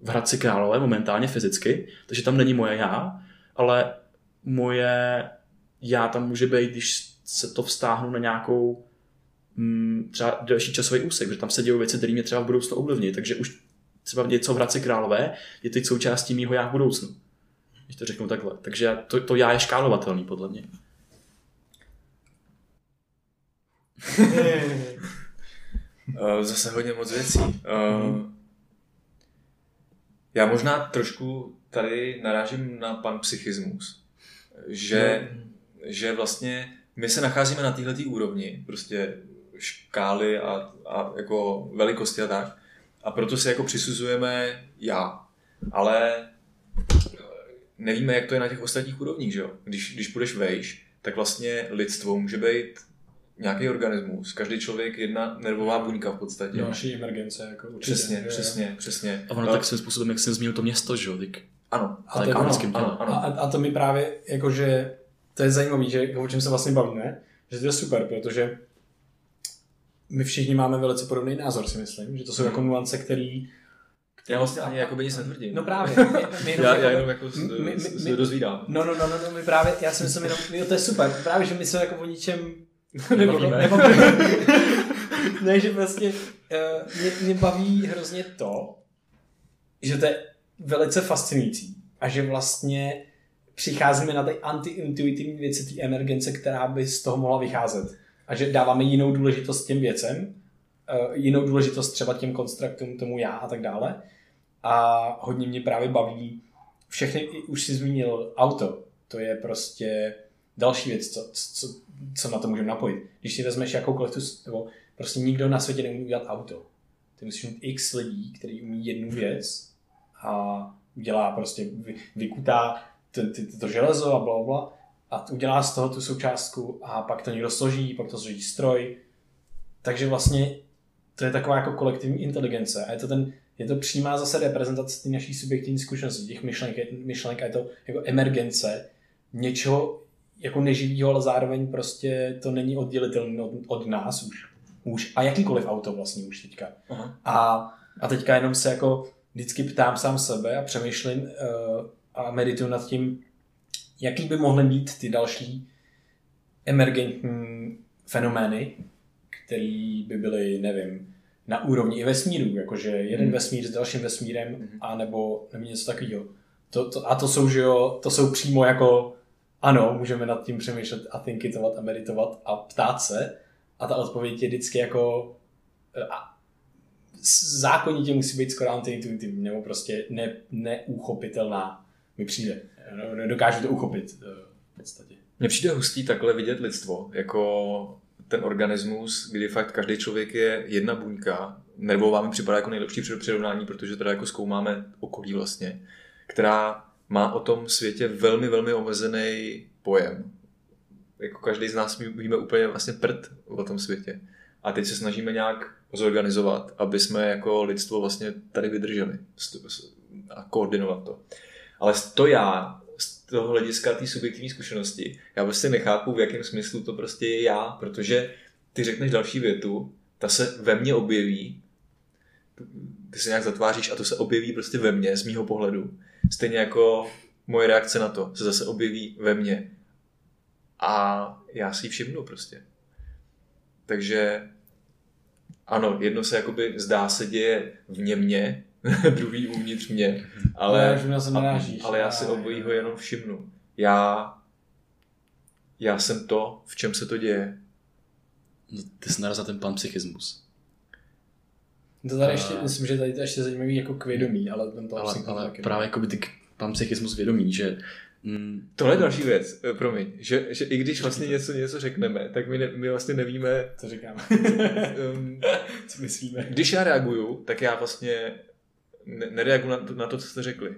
v Hradci Králové momentálně fyzicky, takže tam není moje já, ale moje já tam může být, když se to vztáhnu na nějakou mm, třeba delší časový úsek, že tam se dějí věci, které mě třeba v budoucnu ovlivní, takže už třeba něco v Hradci Králové je teď součástí mýho já v budoucnu. Když to řeknu takhle. Takže to, to já je škálovatelný podle mě. Uh, zase hodně moc věcí. Uh, já možná trošku tady narážím na pan psychismus. Že, že vlastně my se nacházíme na této úrovni, prostě škály a, a jako velikosti a tak. A proto si jako přisuzujeme já. Ale nevíme, jak to je na těch ostatních úrovních, že jo? Když, když půjdeš vejš, tak vlastně lidstvo může být nějaký organismus, každý člověk jedna nervová buňka v podstatě. Další emergence, jako určitě. Přesně, jo. přesně, přesně. A ono No, tak svým způsobem, jak jsem zmínil to město, že jo, Ano, A, Ale to, ano, tělem. ano, a, ano. a to mi právě, jakože to je zajímavé, že jako o čem se vlastně bavíme, že to je super, protože my všichni máme velice podobný názor, si myslím, že to jsou Mhm. jako nuance, který Já vlastně ani jakoby nic netvrdím. No právě. My, my jenom já, jako- já jenom jako s- my- my- se dozvídám. No, no, no, no, no, my právě, já si myslím jenom, jo, to je super, právě, že my se jako o ničem Nebavíme. nebavíme. ne, že vlastně uh, mě, mě, baví hrozně to, že to je velice fascinující a že vlastně přicházíme na ty antiintuitivní věci, ty emergence, která by z toho mohla vycházet. A že dáváme jinou důležitost těm věcem, uh, jinou důležitost třeba těm konstruktům, tomu já a tak dále. A hodně mě právě baví všechny, už si zmínil auto, to je prostě další věc, co, co, co na to můžeme napojit. Když si vezmeš jakoukoliv tu, nebo prostě nikdo na světě neumí udělat auto. Ty musíš mít x lidí, který umí jednu věc a udělá prostě, vy, vykutá to, to, to železo a bla, a udělá z toho tu součástku a pak to někdo složí, pak to složí stroj. Takže vlastně to je taková jako kolektivní inteligence a je to, ten, je to přímá zase reprezentace té naší subjektivní zkušenosti, těch myšlenek, myšlenek a je to jako emergence něčeho jako neživýho, ale zároveň prostě to není oddělitelné od, od nás už. už. A jakýkoliv auto vlastně už teďka. Aha. A, a teďka jenom se jako vždycky ptám sám sebe a přemýšlím uh, a medituju nad tím, jaký by mohly být ty další emergentní fenomény, které by byly, nevím, na úrovni i vesmíru, jakože jeden Hmm. vesmír s dalším vesmírem, a nebo, nebo něco takového. To, to, a to jsou, že jo, to jsou přímo jako, ano, můžeme nad tím přemýšlet a thinkitovat a meditovat a ptát se. A ta odpověď je vždycky jako eh, a zákonitě musí být skoro antiintuitivní, nebo prostě ne, neúchopitelná mi přijde. Nedokážu to uchopit eh, v podstatě. Mně přijde hustý takhle vidět lidstvo, jako ten organismus, kdy fakt každý člověk je jedna buňka. Nervová mi připadá jako nejlepší při- přirovnání, protože teda jako zkoumáme okolí vlastně, která má o tom světě velmi, velmi omezený pojem. Jako každý z nás ví- víme úplně vlastně prd o tom světě. A teď se snažíme nějak zorganizovat, aby jsme jako lidstvo vlastně tady vydrželi a koordinovat to. Ale to já, z toho hlediska té subjektivní zkušenosti, já prostě nechápu, v jakém smyslu to prostě je já, protože ty řekneš další větu, ta se ve mně objeví, ty se nějak zatváříš a to se objeví prostě ve mně, z mýho pohledu. Stejně jako moje reakce na to se zase objeví ve mně. A já si ji všimnu prostě. Takže ano, jedno se jakoby zdá se děje vně mě, druhý uvnitř mě, ale, na se narážíš. ale já si obojího jenom všimnu. Já, já jsem to, v čem se to děje. No, ty jsi narazil na ten panpsychismus. To tady A- ještě, myslím, že tady to je ještě zajímavý jako k vědomí, ale ten to Ale, asi ale taky. právě jako by ty panpsychismus vědomí, že mm, Tohle je další věc, eh, promiň, že, že i když vlastně něco, něco řekneme, tak my, ne, my vlastně nevíme, To říkáme. um, Co myslíme? když já reaguju, tak já vlastně ne, nereaguju na to, na to, co jste řekli.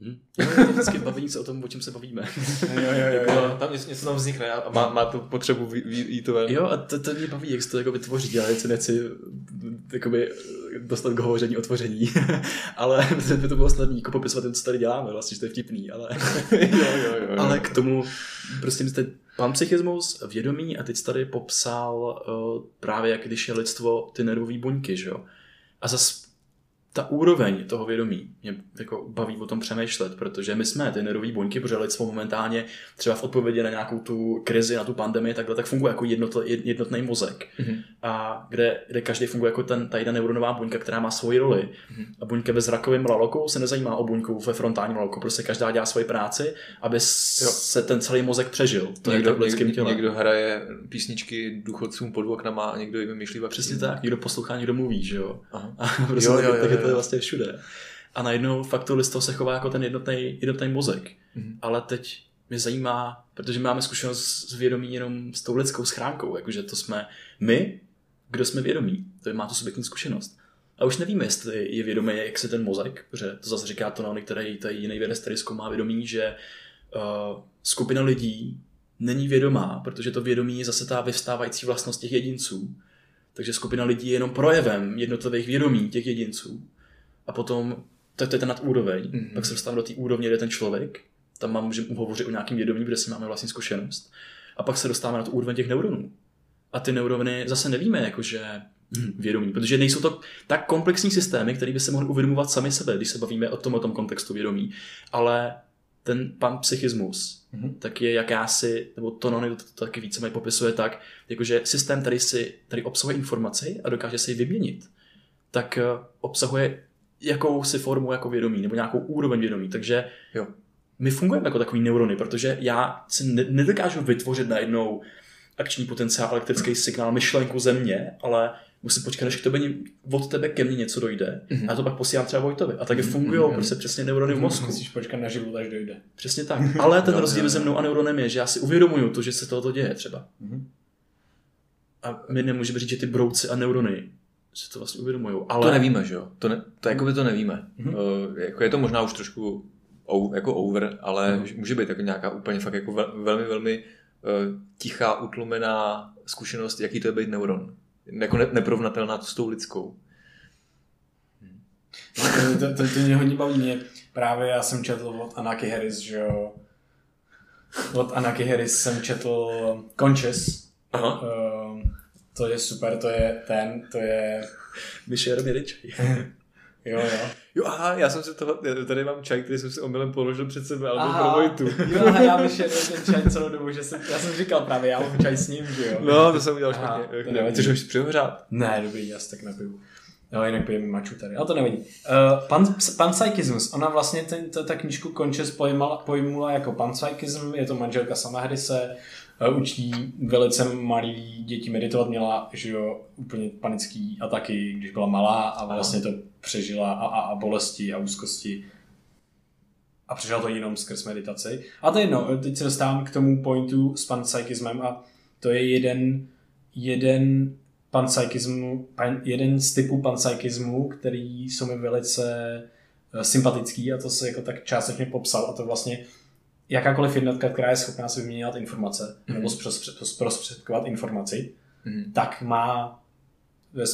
Hm? Jo, to vždycky bavení se o tom, o čem se bavíme. jo, jo, jo, jo. Jako, tam něco, něco tam vznikne a má, má to potřebu jít to ven. Jo, a to, to mě baví, jak se to jako vytvoří. Já něco nechci jakoby, dostat k hovoření o tvoření, ale by to bylo snadné jako popisovat, to, co tady děláme, vlastně, že to je vtipný, ale, jo, jo, jo, jo. ale k tomu prostě jste panpsychismus, vědomí a teď tady popsal uh, právě, jak když je lidstvo ty nervové buňky, že jo. A zas ta úroveň toho vědomí mě jako baví o tom přemýšlet, protože my jsme ty nervové buňky, protože lidstvo momentálně třeba v odpovědi na nějakou tu krizi, na tu pandemii, takhle tak funguje jako jednotl, jednotný mozek. Mhm. A kde, kde každý funguje jako ten, ta jedna neuronová buňka, která má svoji roli. Mhm. A buňka ve zrakovém laloku se nezajímá o buňku ve frontálním laloku, prostě každá dělá svoji práci, aby Jo. se ten celý mozek přežil. To je někdo, lidském někdo, těle. někdo hraje písničky důchodcům pod oknama a někdo jim vymýšlí Přesně tak, někdo poslouchá, někdo mluví, že jo. Aha. A prostě Jo, jo, jo, jo, to vlastně všude. A najednou fakt to lidstvo se chová jako ten jednotný, jednotný mozek. Mhm. Ale teď mě zajímá, protože máme zkušenost s vědomí jenom s tou lidskou schránkou, jakože to jsme my, kdo jsme vědomí. To je, má tu subjektní zkušenost. A už nevíme, jestli je vědomý, jak se ten mozek, protože to zase říká to Tony, který tady jiný vědec, který zkoumá vědomí, že uh, skupina lidí není vědomá, protože to vědomí je zase ta vyvstávající vlastnost těch jedinců. Takže skupina lidí je jenom projevem jednotlivých vědomí těch jedinců. A potom, to, to je ten nadúroveň, Mhm. mm-hmm. pak se dostávám do té úrovně, kde je ten člověk, tam mám, můžeme hovořit o nějakém vědomí, kde si máme vlastní zkušenost. A pak se dostáváme na tu úroveň těch neuronů. A ty neurony zase nevíme, jakože hm, vědomí, protože nejsou to tak komplexní systémy, které by se mohly uvědomovat sami sebe, když se bavíme o tom, o tom kontextu vědomí. Ale ten pan psychismus, mm-hmm. tak je jakási, nebo to, to taky více popisuje tak, jakože systém, který, si, který obsahuje informaci a dokáže se ji vyměnit, tak eh, obsahuje jakousi formu jako vědomí, nebo nějakou úroveň vědomí. Takže jo, my fungujeme jako takový neurony, protože já si nedokážu vytvořit najednou akční potenciál, elektrický signál, myšlenku země, ale musím počkat, až k tebe, od tebe ke mně něco dojde mm-hmm. a to pak posílám třeba Vojtovi. A tak mm-hmm. fungují mm-hmm. prostě přesně neurony v mozku. Musíš počkat na život, až dojde. Přesně tak. Ale ten rozdíl mezi mnou a neuronem je, že já si uvědomuju to, že se tohoto děje třeba. Mm-hmm. A my nemůžeme říct, že ty brouci a neurony si to vlastně uvědomují. Ale... To nevíme, že jo? To, ne, to jako by to nevíme. Mm-hmm. Uh, jako je to možná už trošku jako over, ale mm-hmm. může být jako nějaká úplně fakt jako velmi, velmi uh, tichá, utlumená zkušenost, jaký to je být neuron jako ne, neprovnatelná s tou lidskou. to, to, to, to mě hodně baví. Mě právě já jsem četl od Anaki Harris, že jo. Od Anaki Harris jsem četl Conscious. Aha. Uh, to je super, to je ten, to je... Myšer Měličej. Jo, jo. Jo, aha, já jsem si toho, tady mám čaj, který jsem si omylem položil před sebe, ale byl pro Vojtu. Jo, aha, já vyšel ten čaj celou dobu, že jsem, já jsem říkal právě, já mám čaj s ním, že jo. No, to jsem udělal špatně. Chceš ho přihořát? Ne, dobrý, já si tak nepiju. No, jinak pijeme maču tady, ale to nevadí. Uh, pan, panpsychismus, ona vlastně ten, to, ta knížku konče pojmula, pojmula jako panpsychism, je to manželka Samahrise, uh, učí velice malý děti meditovat, měla že jo, úplně panický ataky, když byla malá a vlastně to přežila a, a, a bolesti a úzkosti. A přežila to jenom skrz meditaci. A to je jedno, teď se dostávám k tomu pointu s panpsychismem a to je jeden, jeden panpsychismu, pan, jeden z typů panpsychismu, který jsou mi velice uh, sympatický a to se jako tak částečně popsal. A to vlastně jakákoliv jednotka, která je schopná si vyměňovat informace mm-hmm. nebo zprostředkovat informaci, mm-hmm. tak má ve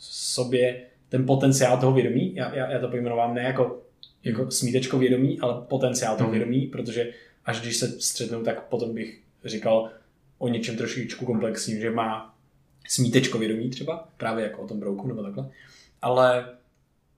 sobě ten potenciál toho vědomí. Já, já, já to pojmenovám ne jako, jako smítečko vědomí, ale potenciál toho mm-hmm. vědomí, protože až když se střetnou, tak potom bych říkal o něčem trošičku komplexním, že má smítečko vědomí třeba, právě jako o tom brouku nebo takhle. Ale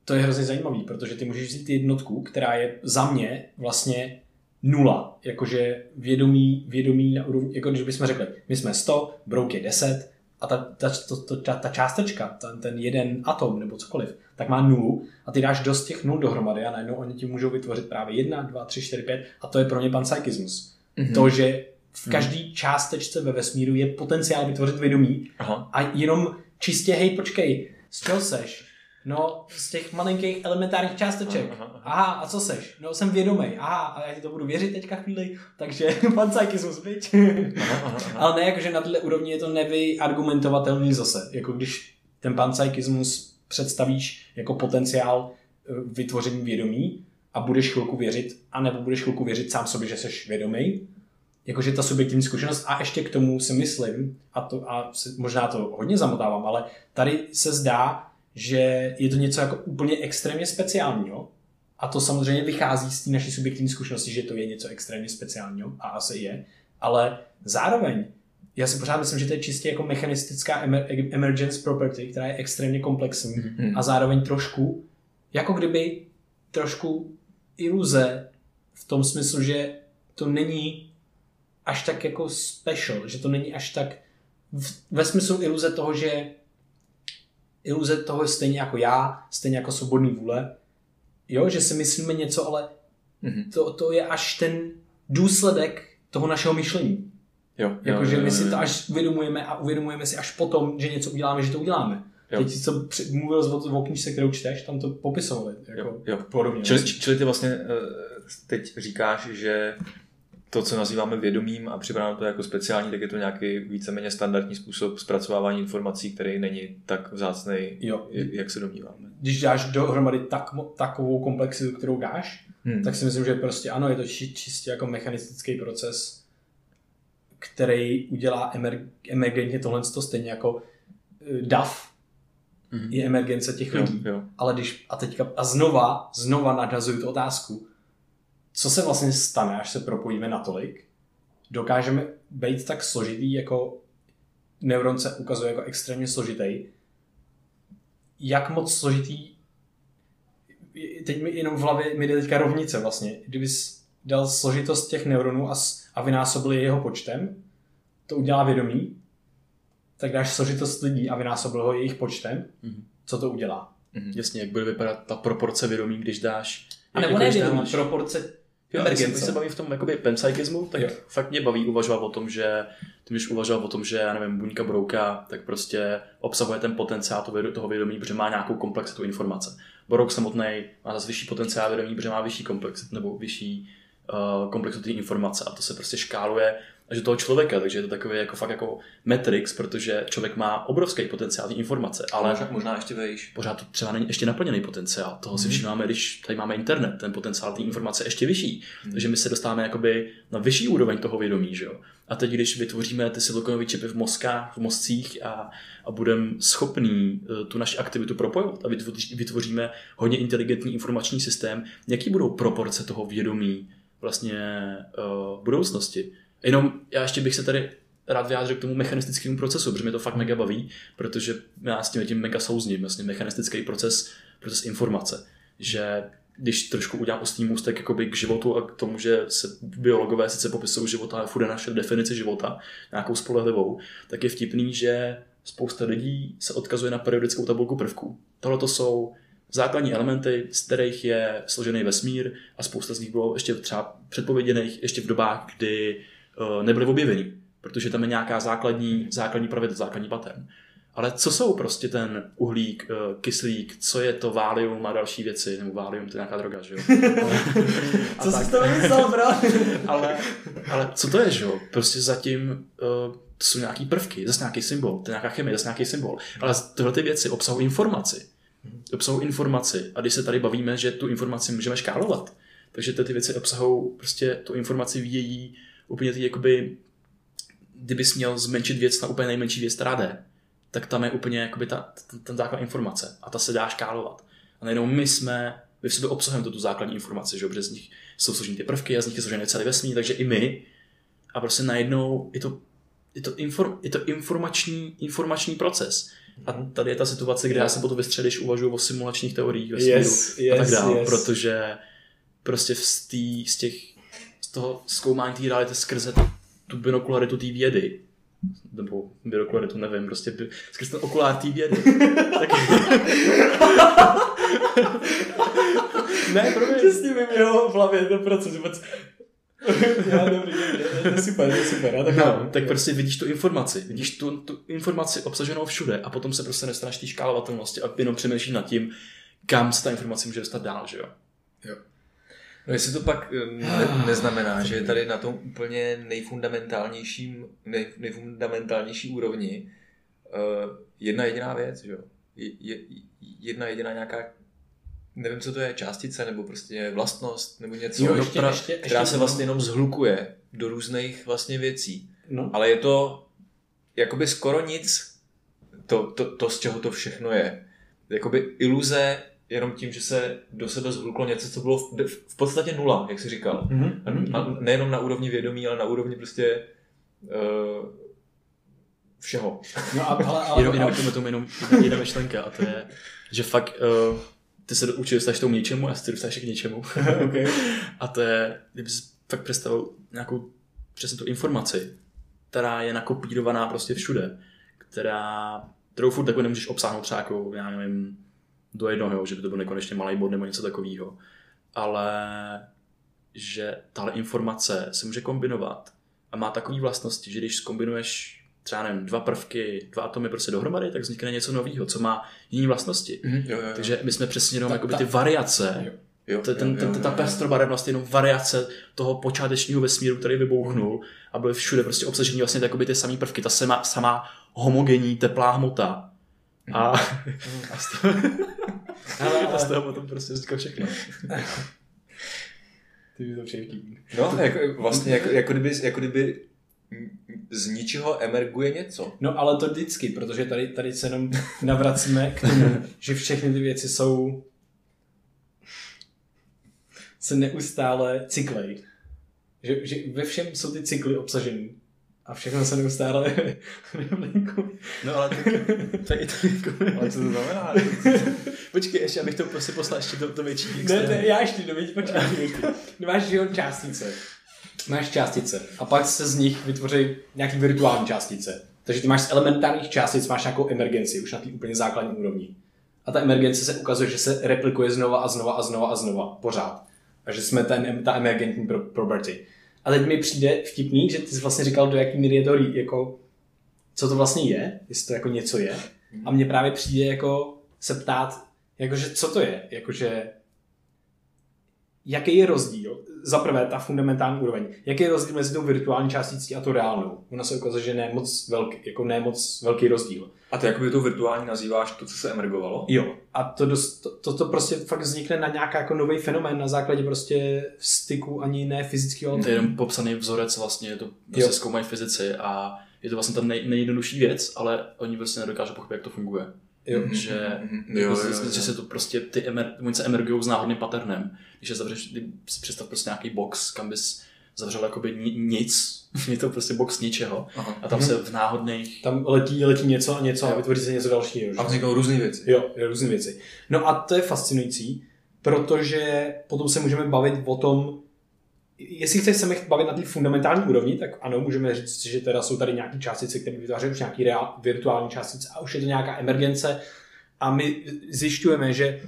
to je hrozně zajímavý, protože ty můžeš vzít jednotku, která je za mě vlastně nula, jakože vědomí, vědomí na úrovni, jako když bychom řekli, my jsme 100, brouk je 10 a ta, ta, ta, ta, ta částečka, ten, ten jeden atom nebo cokoliv, tak má nulu a ty dáš dost těch nul dohromady a najednou oni ti můžou vytvořit právě 1, 2, 3, 4, 5 a to je pro ně panpsychismus. Mm-hmm. To, že v každé mm. částečce ve vesmíru je potenciál vytvořit vědomí Aha. a jenom čistě, hej, počkej, z čeho seš? No, z těch malinkých elementárních částeček. Aha, aha. aha, a co seš? No, jsem vědomý. Aha, a já ti to budu věřit teďka chvíli, takže panpsychismus, byť. Ale ne, jakože na této úrovni je to nevyargumentovatelný zase. Jako když ten panpsychismus představíš jako potenciál eh, vytvoření vědomí a budeš chvilku věřit, anebo budeš chvilku věřit sám sobě, že jsi vědomý, jakože ta subjektivní zkušenost a ještě k tomu si myslím, a, to, a možná to hodně zamotávám, ale tady se zdá, že je to něco jako úplně extrémně speciálního a to samozřejmě vychází z té naší subjektivní zkušenosti, že to je něco extrémně speciálního a asi je, ale zároveň já si pořád myslím, že to je čistě jako mechanistická emer- emergence property, která je extrémně komplexní. Mm-hmm. a zároveň trošku, jako kdyby trošku iluze v tom smyslu, že to není až tak jako special, že to není až tak v, ve smyslu iluze toho, že iluze toho stejně jako já, stejně jako svobodný vůle, jo, že si myslíme něco, ale mm-hmm. to, to je až ten důsledek toho našeho myšlení. Jo, jako, že my si to až uvědomujeme a uvědomujeme si až potom, že něco uděláme, že to uděláme. Jo. Teď co mluvil o, o knížce, kterou čteš, tam to popisovali. Jako jo, jo. Podobně. Čili, čili ty vlastně eh, teď říkáš, že to, co nazýváme vědomím a připadá to jako speciální, tak je to nějaký víceméně standardní způsob zpracovávání informací, který není tak vzácný, jo. jak se domníváme. Když dáš dohromady tak, takovou komplexitu, kterou dáš, hmm. tak si myslím, že prostě ano, je to čistě jako mechanistický proces, který udělá emer, emergentně tohle stejně jako eh, DAF, hmm. je emergence těch lidí. Jo, jo. Ale když, a teďka, a znova, znova nadazuju tu otázku, co se vlastně stane, až se propojíme natolik, dokážeme být tak složitý, jako neuron se ukazuje jako extrémně složitý, jak moc složitý teď mi jenom v hlavě mi jde teďka rovnice vlastně. Kdybys dal složitost těch neuronů a, a vynásobil je jeho počtem, to udělá vědomí, tak dáš složitost lidí a vynásobil ho jejich počtem, mm-hmm. co to udělá? Mm-hmm. Jasně, jak bude vypadat ta proporce vědomí, když dáš... A nebo ne vědomí, dáš... proporce Jo, Emergent, se baví v tom jakoby panpsychismu, tak jo. fakt mě baví uvažovat o tom, že ty když uvažoval o tom, že, já nevím, buňka brouka, tak prostě obsahuje ten potenciál toho vědomí, protože má nějakou komplexitu informace. Brouk samotný má zase vyšší potenciál vědomí, protože má vyšší komplex, nebo vyšší uh, komplexitu informace a to se prostě škáluje až do toho člověka, takže je to takový jako fakt jako Matrix, protože člověk má obrovský potenciál informace, ale možná, možná ještě vejš. Pořád to třeba není ještě naplněný potenciál. Toho si mhm. všímáme, když tady máme internet, ten potenciál té informace je ještě vyšší. Mm. Takže my se dostáváme jakoby na vyšší úroveň toho vědomí, že jo. A teď, když vytvoříme ty silikonové čipy v mozkách, v mozcích a, a budeme schopní uh, tu naši aktivitu propojovat a vytvoříme hodně inteligentní informační systém, jaký budou proporce toho vědomí vlastně uh, budoucnosti Jenom já ještě bych se tady rád vyjádřil k tomu mechanistickému procesu, protože mě to fakt mega baví, protože já s tím tím mega souzním, vlastně mechanistický proces, proces informace, že když trošku udělám ostný můstek jakoby k životu a k tomu, že se biologové sice popisují život, ale furt naše definici života, nějakou spolehlivou, tak je vtipný, že spousta lidí se odkazuje na periodickou tabulku prvků. Tohle to jsou základní elementy, z kterých je složený vesmír a spousta z nich bylo ještě třeba předpověděných ještě v dobách, kdy Eh, nebyly objeveny, protože tam je nějaká základní, základní pravidla, základní pattern. Ale co jsou prostě ten uhlík, eh, kyslík, co je to válium a další věci, nebo válium, to je nějaká droga, že jo? co jsi to myslel, bro? ale, ale co to je, že jo? Prostě zatím uh, to jsou nějaký prvky, zase nějaký symbol, to je nějaká chemie, zase nějaký symbol. Ale tyhle ty věci obsahují informaci. Obsahují informaci. A když se tady bavíme, že tu informaci můžeme škálovat, takže ty, ty věci obsahují prostě tu informaci v její úplně ty jakoby, kdybys měl zmenšit věc na úplně nejmenší věc, která jde, tak tam je úplně jakoby ta, ta, ta základ informace a ta se dá škálovat. A nejenom my jsme, my v sobě obsahujeme tu základní informaci, že z nich jsou složené ty prvky a z nich je složený celý vesmír, takže i my. A prostě najednou je to, je to, inform, je to informační, informační proces. A tady je ta situace, kde já se potom vystředíš uvažuji o simulačních teoriích vesmíru yes, yes, a tak dále, yes. protože prostě z, tý, z těch toho zkoumání té reality skrze tu binokularitu té vědy, nebo binokularitu, nevím, prostě by, skrze ten okulár té vědy. tak... ne, promiň. Přesně vím jeho v hlavě ten proces. Vůbec... Dobrý, to je super, to je super. Já tak, no, tak prostě vidíš tu informaci, vidíš tu, tu informaci obsaženou všude a potom se prostě nestraníš té škálovatelnosti a jenom přemýšlíš nad tím, kam se ta informace může dostat dál, že jo? Jo. No jestli to pak eh, ne, neznamená, že je tady na tom úplně nejfundamentálnějším, nej, nejfundamentálnější úrovni uh, jedna jediná věc, že jo? Je, jedna jediná nějaká nevím, co to je, částice, nebo prostě vlastnost, nebo něco, jo, ještě, pra, ještě, která ještě, se vlastně jenom zhlukuje do různých vlastně věcí. No. Ale je to jakoby skoro nic, to, to, to, z čeho to všechno je. Jakoby iluze jenom tím, že se do sebe zhluklo něco, co bylo v, v podstatě nula, jak jsi říkal. Mm-hmm. A, a nejenom na úrovni vědomí, ale na úrovni prostě uh, všeho. No, ale, ale, ale, jenom, jenom, tomu jenom jedna myšlenka a to je, že fakt uh, ty se určitě dostaneš tomu něčemu, a ty dostaneš k něčemu. okay. A to je, kdyby jsi fakt představil nějakou přesně tu informaci, která je nakopírovaná prostě všude, která, kterou furt takové nemůžeš obsáhnout třeba jako, já nevím, do jednoho, že by to byl nekonečně malý bod nebo něco takového. Ale že tahle informace se může kombinovat a má takové vlastnosti, že když kombinuješ třeba nevím, dva prvky, dva atomy prostě dohromady, tak vznikne něco nového, co má jiné vlastnosti. Mm, jo, jo, jo. Takže my jsme přesně jenom ta, jakoby, ty variace, jo. Jo, ten, ten, ten, ta pestrobarevnost je jenom variace toho počátečního vesmíru, který vybouchnul a byly všude prostě obsažení vlastně ty samé prvky, ta sama, sama homogenní teplá hmota, a, a z toho, ale, ale... A z toho potom prostě vzniklo všechno. Ty to přijde No, jako, vlastně jako, jako, kdyby, jako kdyby z ničeho emerguje něco. No ale to vždycky, protože tady, tady se jenom navracíme k tomu, že všechny ty věci jsou se neustále cyklej. Že, že ve všem jsou ty cykly obsažený. A všechno se neustále. No ale tak, to je to jako... Ale co to znamená? Počkej, ještě abych to prostě poslal ještě do, do větší Ne, ne, já ještě do počkej, počkej. Máš že jo, částice. Máš částice. A pak se z nich vytvoří nějaký virtuální částice. Takže ty máš z elementárních částic máš nějakou emergenci, už na té úplně základní úrovni. A ta emergence se ukazuje, že se replikuje znova a znova a znova a znova, pořád. A že jsme ten, ta emergentní pro- property. A teď mi přijde vtipný, že ty jsi vlastně říkal, do jaký míry je to jako, co to vlastně je, jestli to jako něco je. A mně právě přijde jako se ptát, jakože co to je, jakože jaký je rozdíl, za prvé ta fundamentální úroveň, jaký je rozdíl mezi tou virtuální částicí a tou reálnou. Ona se ukazuje, že ne moc velký, jako ne moc velký rozdíl. A ty jakoby tou virtuální nazýváš to, co se emergovalo? Jo, a to, dost, to, to, to prostě fakt vznikne na nějaký jako nový fenomén na základě prostě styku ani ne fyzického. To je jenom popsaný vzorec vlastně, je to Jo. prostě zkoumají fyzici a je to vlastně ta nej, nejjednodušší věc, ale oni prostě nedokážou pochopit, jak to funguje. Jo. Že, Mhm. jo, Jo, jo, jo, jo. že se to prostě, ty emer, oni se emergují s náhodným paternem. Když je zavřeš, ty si představ prostě nějaký box, kam bys zavřel jakoby ni, nic, je to prostě box ničeho Aha. a tam se v náhodných Tam letí, letí něco a něco a Jo. vytvoří se něco dalšího. že? A vzniknou různé věci. Jo, jo, různé věci. No a to je fascinující, protože potom se můžeme bavit o tom, jestli se chceme bavit na té fundamentální úrovni, tak ano, můžeme říct, že teda jsou tady nějaké částice, které vytvářejí už nějaký reál, virtuální částice a už je to nějaká emergence a my zjišťujeme, že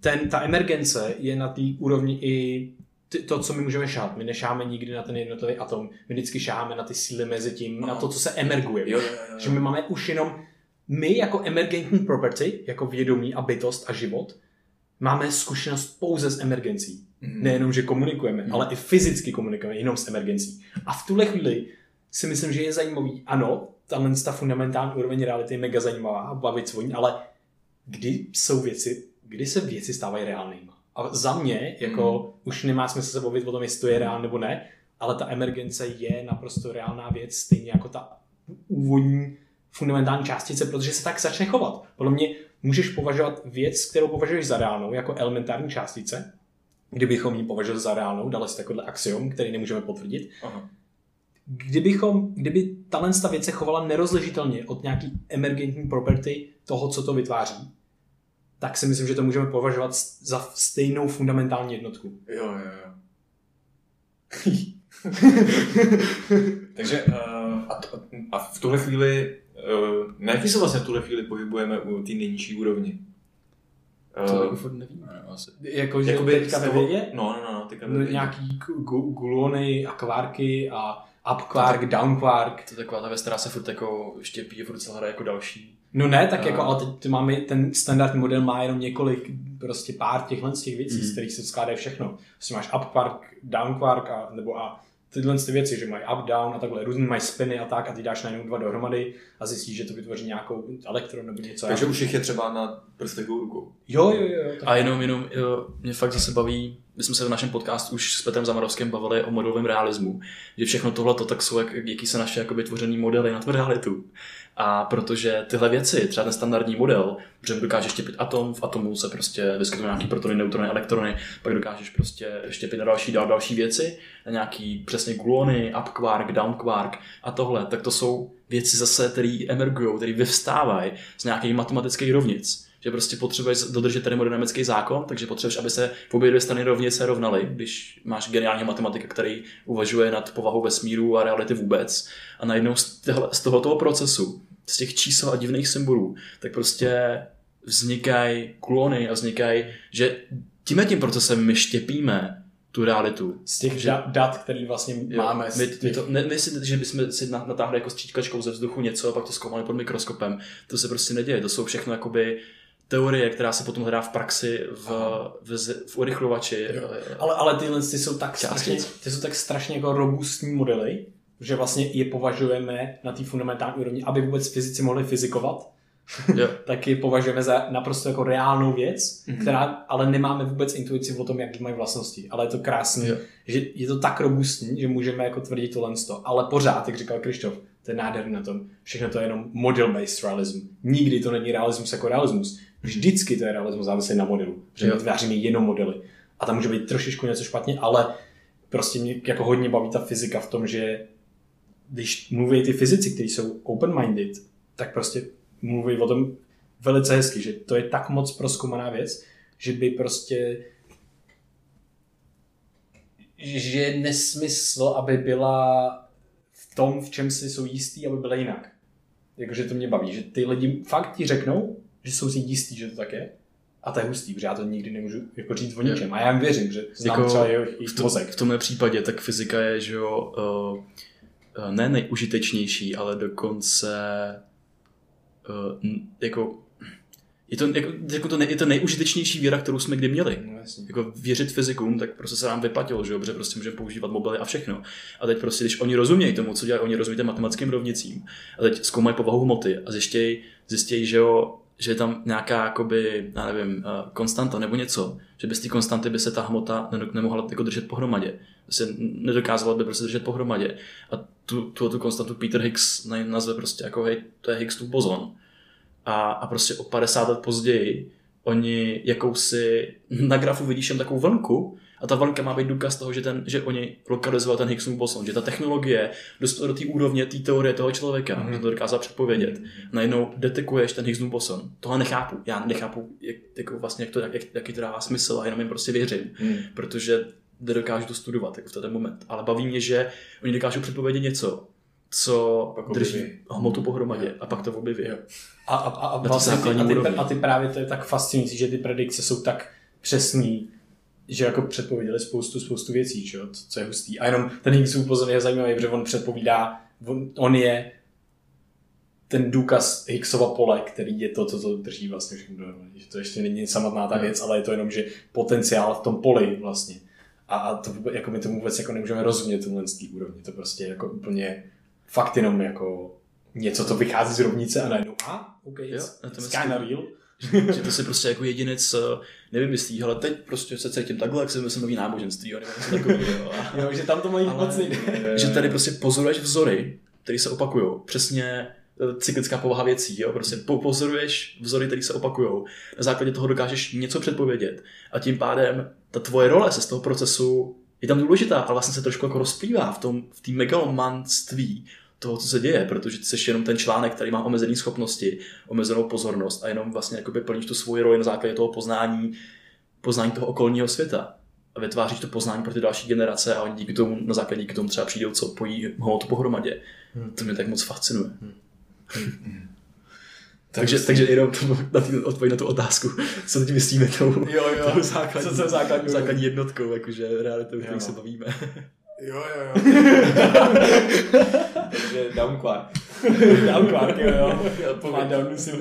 ten, ta emergence je na té úrovni i ty, to, co my můžeme šát. My nešáme nikdy na ten jednotlivý atom, my vždycky šáme na ty síly mezi tím, na to, co se emerguje. Jo, jo, jo, Že my máme už jenom, my jako emergentní property, jako vědomí a bytost a život, máme zkušenost pouze s emergencí. Mhm. Nejenom, že komunikujeme, Mhm. ale i fyzicky komunikujeme jenom s emergencí. A v tuhle chvíli si myslím, že je zajímavý, ano, tahle ta fundamentální úroveň reality je mega zajímavá bavit se o ní, ale kdy jsou věci, kdy se věci stávají reálnými. A za mě, jako Mhm. už nemá smysl se bavit o tom, jestli to je reál nebo ne, ale ta emergence je naprosto reálná věc, stejně jako ta úvodní fundamentální částice, protože se tak začne chovat. Podle mě můžeš považovat věc, kterou považuješ za reálnou, jako elementární částice, kdybychom ji považovali za reálnou, dali si takovýhle axiom, který nemůžeme potvrdit, Aha. kdybychom, kdyby tahle ta věc se chovala nerozlišitelně od nějaký emergentní property toho, co to vytváří, tak si myslím, že to můžeme považovat za stejnou fundamentální jednotku. Jo, jo, jo. Takže uh, a, to, a v tuhle chvíli, na jaký se vlastně v tuhle chvíli pohybujeme u té nejnižší úrovni? To Uh, jako furt nevíme, no, asi. Jako, že jakoby teďka ve toho- vědě, No, no, no, teďka ve no, vědě. nějaký gu- gu- gluony a kvárky a up quark, down quark. To je taková ta věc, která se furt jako štěpí, furt se hledá jako další. No ne, tak A- jako, ale teď ty máme, ten standardní model má jenom několik, prostě pár těchhle z těch věcí, Mhm. z kterých se skládají všechno. Prostě máš up quark, down quark a, nebo a tyhle ty věci, že mají up, down a takhle, různý mají spiny a tak a ty dáš najednou dva dohromady a zjistíš, že to vytvoří nějakou elektron nebo něco. Takže už jich je třeba na prstech rukou. Jo, jo, jo. Tak... A jenom, jenom, jo, mě fakt zase baví, my jsme se v našem podcastu už s Petrem Zamarovským bavili o modelovém realismu, že všechno tohle to tak jsou jak, jaký se naše jakoby tvořený modely na tu realitu. A protože tyhle věci, třeba ten standardní model, že dokážeš štěpit atom, v atomu se prostě vyskytují nějaký protony, neutrony, elektrony, pak dokážeš prostě štěpit na další, dál další věci, na nějaký přesně gluony, up quark, down quark a tohle, tak to jsou věci zase, které emergují, které vyvstávají z nějakých matematických rovnic. Že prostě potřebuješ dodržet termodynamický zákon, takže potřebuješ, aby se v obě dvě strany rovnice rovnaly, když máš geniálního matematika, který uvažuje nad povahou vesmíru a reality vůbec. A najednou z, tohle, z tohoto procesu, z těch čísel a divných symbolů, tak prostě vznikají klony a vznikají, že tímhle tím procesem my štěpíme tu realitu. Z těch Že- da- dat, který vlastně Jo, máme. my, těch... my to, ne, myslíte, že bychom si na- natáhli jako stříkačkou ze vzduchu něco a pak to zkoumali pod mikroskopem. To se prostě neděje. To jsou všechno jakoby teorie, která se potom hledá v praxi v, v, v urychlovači. Jo. Ale, ale tyhle ty jsou tak Částic. strašně, ty jsou tak strašně jako robustní modely, že vlastně je považujeme na té fundamentální úrovni, aby vůbec fyzici mohli fyzikovat, Jo. tak je považujeme za naprosto jako reálnou věc, Mhm. která, ale nemáme vůbec intuici o tom, jak mají vlastnosti. Ale je to krásné, Jo. že je to tak robustní, že můžeme jako tvrdit tohle. Ale pořád, jak říkal Krištof, to je nádherný na tom, všechno to je jenom model-based realism. Nikdy to není realismus jako realismus. Vždycky to je realismus závislý na modelu, že my Jo. tváříme jenom modely. A tam může být trošičku něco špatně, ale prostě mě jako hodně baví ta fyzika v tom, že když mluví ty fyzici, kteří jsou open-minded, tak prostě mluví o tom velice hezky, že to je tak moc proskoumaná věc, že by prostě že je nesmysl, aby byla v tom, v čem si jsou jistý, aby byla jinak. Jakože to mě baví, že ty lidi fakt ti řeknou, že jsou si jistí, že to tak je. A to je hustý, protože já to nikdy nemůžu jako říct o ničem. A já jim věřím, že znám jako třeba jejich, v, to, mozek. v tomhle případě tak fyzika je, že jo, uh, ne nejužitečnější, ale dokonce uh, jako je to, jako, jako to, ne, je to nejužitečnější věra, kterou jsme kdy měli. No, jasně. Jako věřit fyzikům, tak prostě se nám vyplatilo, že jo, protože prostě můžeme používat mobily a všechno. A teď prostě, když oni rozumějí tomu, co dělají, oni rozumějí těm matematickým rovnicím, a teď zkoumají povahu hmoty a zjistějí, zjistějí že jo, že je tam nějaká, jakoby, já nevím, uh, konstanta nebo něco, že bez té konstanty by se ta hmota nemohla jako držet pohromadě. Se nedokázala by prostě držet pohromadě. A tu, tu, tu konstantu Peter Higgs nazve prostě jako, hej, to je Higgsův bozon a, a prostě o 50 let později oni jakousi na grafu vidíš jen takovou vlnku a ta vlnka má být důkaz toho, že, ten, že oni lokalizovali ten Higgsův boson, že ta technologie dostala do té úrovně té teorie toho člověka, mm-hmm. že to dokázal předpovědět. Najednou detekuješ ten Higgsův boson. Tohle nechápu. Já nechápu, jak, jako vlastně, jak to, jak, jaký to dává smysl a jenom jim prostě věřím. Mm. Protože nedokážu to studovat jako v ten moment. Ale baví mě, že oni dokážou předpovědět něco, co Pak drží objeví. hmotu pohromadě a pak to objeví. A, a, a, a, ty vlastně ty, a, ty, a ty právě to je tak fascinující, že ty predikce jsou tak přesný, že jako předpověděli spoustu, spoustu věcí, čo? Co je hustý. A jenom ten Higgsův pozor je zajímavý, protože on předpovídá, on, on je ten důkaz Higgsova pole, který je to, co to drží vlastně všechno dohromady. Že to ještě není samotná ta věc, ale je to jenom, že potenciál v tom poli vlastně. A, a to vůbec, jako my tomu vůbec jako nemůžeme rozumět tenhle z té úrovni. To prostě je jako úplně fakt jenom jako něco, co vychází z rovnice a najednou a, OK, Jo, it's, a to it's kinda real. že to si prostě jako jedinec eh, nevymyslí, ale teď prostě se cítím takhle, jak si myslím nový náboženství, jo, nebo něco takového. A, Jo, že tam to mají moc nejde. že tady prostě pozoruješ vzory, které se opakují. Přesně eh, cyklická povaha věcí, jo? prostě po- pozoruješ vzory, které se opakují. Na základě toho dokážeš něco předpovědět a tím pádem ta tvoje role se z toho procesu je tam důležitá, ale vlastně se trošku jako rozplývá v tom, v té megalomanství toho, co se děje, protože ty jsi jenom ten článek, který má omezené schopnosti, omezenou pozornost a jenom vlastně jakoby plníš tu svoji roli na základě toho poznání, poznání toho okolního světa a vytváříš to poznání pro ty další generace a oni díky tomu, na základě díky tomu třeba přijdou, co pojí hmotu pohromadě. Hmm. To mě tak moc fascinuje. Takže, takže jenom to, na tý, odpověď na tu otázku, co teď myslíme tou, Jo, jo. tou základní, Co je základní základní jednotkou, jakože realitou, Jo. se bavíme. Jo, jo, jo. Takže down Quark. Down Quark, jo, jo. Má down si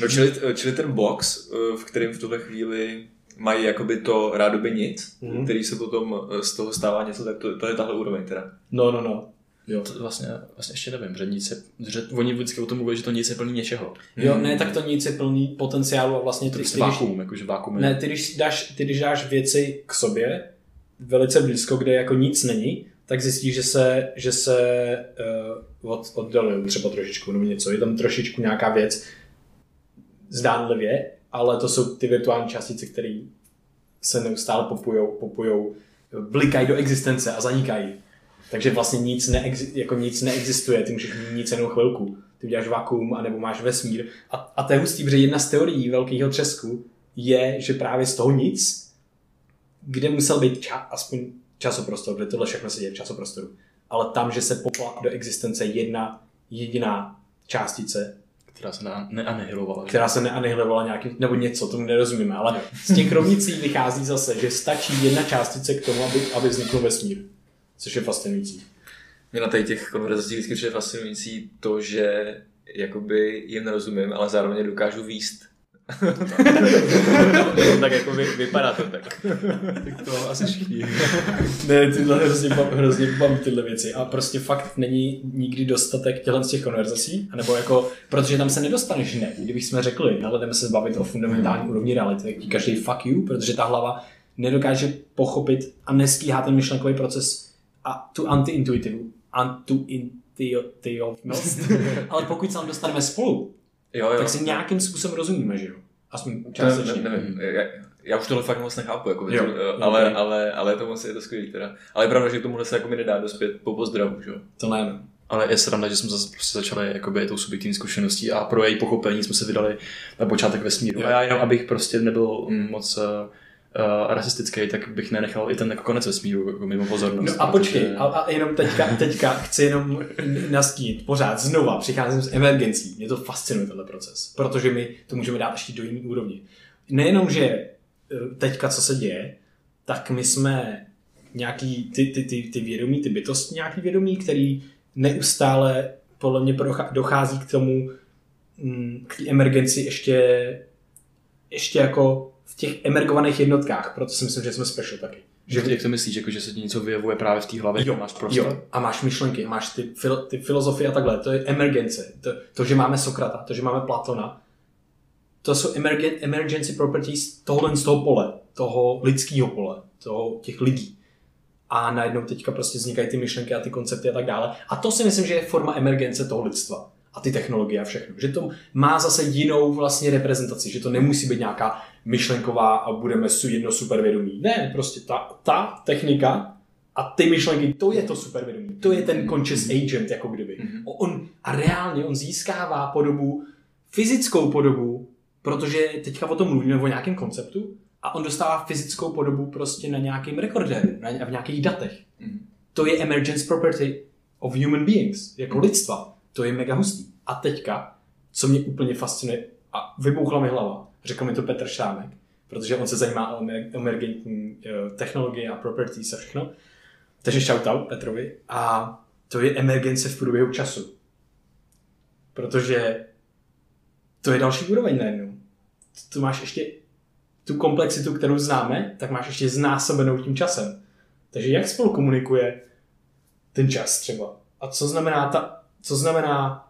No čili, čili ten box, eh, v kterém v tuhle chvíli mají jakoby to rádoby nic, mm-hmm. který se potom eh, z toho stává něco, tak to, to je tahle úroveň teda. No, no, no. Jo. To vlastně, vlastně ještě nevím, že nic je, že oni vždycky o tom mluví, že to nic je plný něčeho. Jo, ne, tak to nic je plný potenciálu a vlastně To ty, je ty, když, vákuum, jakože vákuum je. ne, ty, když dáš, ty, když dáš věci k sobě velice blízko, kde jako nic není, tak zjistíš, že se, že se uh, od, oddalují třeba trošičku nebo něco. Je tam trošičku nějaká věc zdánlivě, ale to jsou ty virtuální částice, které se neustále popujou, popujou, blikají do existence a zanikají. Takže vlastně nic, neexi- jako nic neexistuje, ty můžeš mít nic jenom chvilku. Ty uděláš vakuum, anebo máš vesmír. A, a to je hustý, protože jedna z teorií velkého třesku je, že právě z toho nic, kde musel být ča- aspoň časoprostor, protože tohle všechno se děje v časoprostoru, ale tam, že se popla do existence jedna jediná částice, která se ne- neanihilovala. která se neanihilovala nějakým, nebo něco, tomu nerozumíme, ale z těch rovnicí vychází zase, že stačí jedna částice k tomu, aby, aby vznikl vesmír. Což je fascinující. Mě na tady těch konverzacích vždycky přijde fascinující to, že jakoby jim nerozumím, ale zároveň dokážu výst. tak jako vy, vypadá to tak. tak to asi všichni. Ne, tyhle hrozně, hrozně baví tyhle věci a prostě fakt není nikdy dostatek těchto z těch konverzací, nebo jako, protože tam se nedostaneš ne. Kdybychom řekli, hele, jdeme se bavit o fundamentální úrovni reality, tak ti každý fuck you, protože ta hlava nedokáže pochopit a nestíhá ten myšlenkový proces a tu anti-intuitivu, anti-intuitivnost. Ale pokud se tam dostaneme spolu, Jo, jo. tak si nějakým způsobem rozumíme, že jo? Aspoň částečně. ne, nevím, já, já už tohle fakt moc nechápu, jako, Jo, to, jo, ale, ok. ale, ale je to moc, je to skvělý teda. Ale je pravda, že k tomuhle se jako mi nedá dospět po pozdravu, že jo. To ne. Ale je sranda, že jsme zase prostě začali jakoby tou subjektivní zkušeností a pro její pochopení jsme se vydali na počátek vesmíru. Jo. A já jenom, abych prostě nebyl moc uh, uh, rasistický, tak bych nenechal i ten jako konec vesmíru jako mimo pozornost. No a počkej, protože- a, a jenom teďka, teďka chci jenom nastínit, pořád znova přicházím s emergencí. Mě to fascinuje tenhle proces, protože my to můžeme dát ještě do jiný úrovně. Nejenom, že eh, teďka, co se děje, tak my jsme nějaký ty, ty, ty, ty vědomí, ty bytosti nějaký vědomí, který neustále podle mě dochází k tomu, mm, k té emergenci ještě, ještě jako v těch emergovaných jednotkách, proto si myslím, že jsme special taky. Že, jak to myslíš, jako, že se ti něco vyjevuje právě v té hlavě, Jo, máš prostor? Jo, a máš myšlenky, máš ty, fil, ty filozofie a takhle, to je emergence. To, to, že máme Sokrata, to, že máme Platona, to jsou emergen, emergency properties tohohle z toho pole, toho lidského pole, toho, těch lidí. A najednou teďka prostě vznikají ty myšlenky a ty koncepty a tak dále. A to si myslím, že je forma emergence toho lidstva. A ty technologie a všechno. Že to má zase jinou vlastně reprezentaci, že to nemusí být nějaká myšlenková a budeme su jedno supervědomí. Ne, prostě ta, ta technika a ty myšlenky, to je to supervědomí. To je ten conscious agent, jako kdyby. On, a reálně on získává podobu, fyzickou podobu, protože teďka o tom mluvíme o nějakém konceptu, a on dostává fyzickou podobu prostě na nějakém rekordéru, na, v nějakých datech. Mhm. To je emergence property of human beings, jako lidstva. To je mega hustý. A teďka, co mě úplně fascinuje, a vybouchla mi hlava, řekl mi to Petr Šámek, protože on se zajímá o emer- emergentní eh, technologie a properties a všechno. Takže shoutout Petrovi. A to je emergence v průběhu času. Protože to je další úroveň najednou. Tu máš ještě tu komplexitu, kterou známe, tak máš ještě znásobenou tím časem. Takže jak spolu komunikuje ten čas třeba? A co znamená, ta, co znamená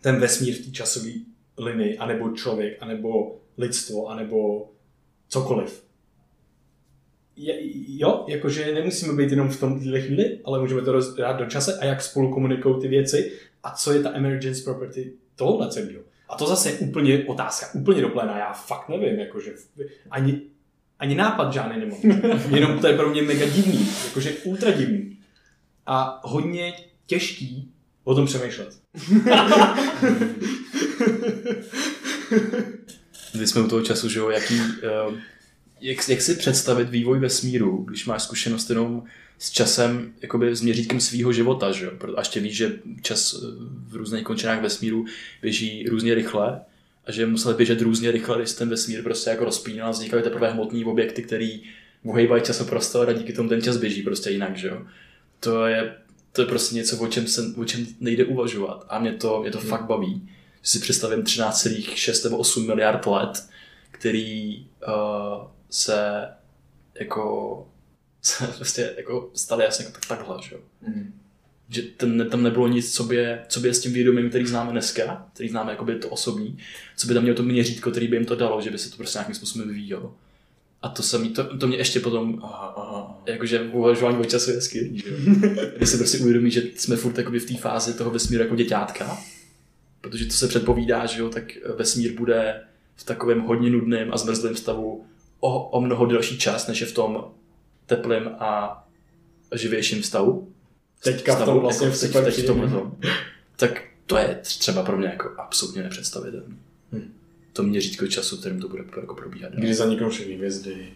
ten vesmír v té časové linii, anebo člověk, anebo lidstvo, anebo cokoliv? Je, jo, jakože nemusíme být jenom v tom chvíli, ale můžeme to rozdát do čase a jak spolu komunikují ty věci a co je ta emergence property tohohle celého. A to zase je úplně otázka, úplně do pléna, já fakt nevím, jakože ani, ani nápad žádný nemám. Jenom to je pro mě mega divný, jakože ultra divný. A hodně těžký o tom přemýšlet. Když jsme u toho času, že jo, jaký, uh, jak, jak si představit vývoj vesmíru, když máš zkušenost jenom s časem, jakoby s měřítkem svého života, že jo? A ještě víš, že čas eh, v různých končinách vesmíru běží různě rychle a že musel běžet různě rychle, když ten vesmír prostě jako rozpínal vznikaly teprve hmotné objekty, které uhejbají časoprostor a díky tomu ten čas běží prostě jinak, že jo? To je, to je prostě něco, o čem, se, o čem nejde uvažovat a mě to, mě to fakt baví. Si představím 13,6 nebo 8 miliard let, který uh, se jako se prostě jako staly jasně jako tak, takhle, že jo. Mhm. Že ten, tam nebylo nic, co by, co by je s tím vědomím, který známe dneska, který známe jakoby to osobní, co by tam mělo to měřítko, který by jim to dalo, že by se to prostě nějakým způsobem vyvíjelo. A to, se mi, to, to mě ještě potom, Aha, aha. jakože uvažování o času je skvělý, že jo. Když si prostě uvědomí, že jsme furt v té fázi toho vesmíru jako děťátka, protože to se předpovídá, že jo, tak vesmír bude v takovém hodně nudném a zmrzlém stavu o, o mnoho delší čas, než je v tom teplém a živějším stavu. Teďka v Stavu, tom vlastně jako v teď, teď v tomhle tom. Tak to je třeba pro mě jako absolutně nepředstavitelné. Hm. To měřítko času, kterým to bude jako probíhat. Kdy zaniknou všechny hvězdy.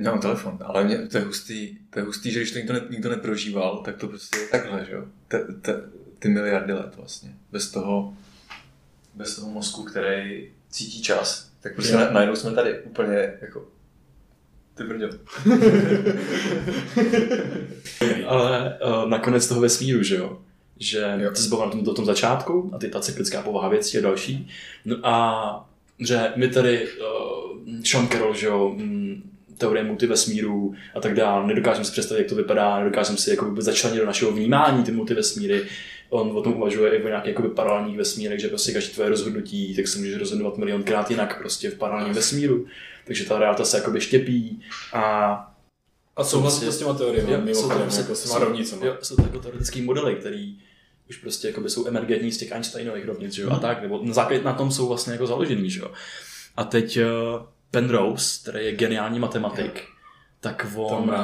Já mám telefon, ale mě, to je hustý, to je hustý, že když to nikdo, ne, nikdo neprožíval, tak to prostě je takhle, že jo? Te, te, ty miliardy let vlastně. Bez toho, bez toho mozku, který cítí čas, tak prostě na, najednou jsme tady úplně jako ty brďo. Ale uh, nakonec toho vesmíru, že jo? Že Jo. ty jsi byl na tom, tom začátku a ty ta cyklická povaha věcí je další. No a že my tady uh, Sean Carroll, že jo, mm, teorie multivesmíru a tak dále, nedokážeme si představit, jak to vypadá, nedokážeme si jako vůbec začlenit do našeho vnímání ty multivesmíry. On o tom uvažuje i o nějakých jakoby paralelních vesmírech, že prostě každé tvoje rozhodnutí, tak se můžeš rozhodovat milionkrát jinak prostě v paralelním vesmíru. Takže ta realita se jakoby štěpí a A souhlasíte s těma teoriemi, Jo, jsou to mimochodem, prostě- jako s těma jsou- rovnicema. Jo, jsou to jako teoretické modely, který už prostě jakoby jsou emergentní z těch Einsteinových rovnic, že jo, a tak, nebo na základě na tom jsou vlastně jako založený, že jo. A teď uh, Penrose, který je geniální matematik, tak on uh,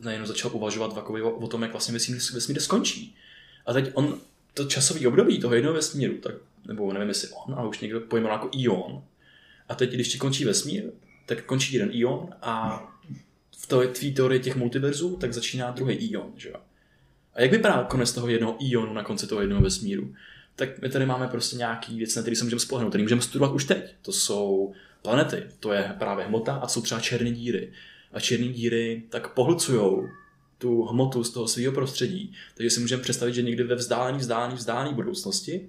najednou začal uvažovat o, o tom, jak vlastně vesmír, vesmír skončí. A teď on, to časový období toho jednoho vesmíru, tak, nebo nevím jestli on, ale už někdo pojmenoval jako ion. A teď, když ti končí vesmír, tak končí jeden ion a v té tvý teorii těch multiverzů, tak začíná druhý ion, že jo. A jak vypadá konec toho jednoho ionu na konci toho jednoho vesmíru? Tak my tady máme prostě nějaký věc, na který se můžeme spolehnout, který můžeme studovat už teď. To jsou planety, to je právě hmota a jsou třeba černé díry. A černé díry tak pohlcují tu hmotu z toho svého prostředí. Takže si můžeme představit, že někdy ve vzdálené, vzdálené, vzdálené budoucnosti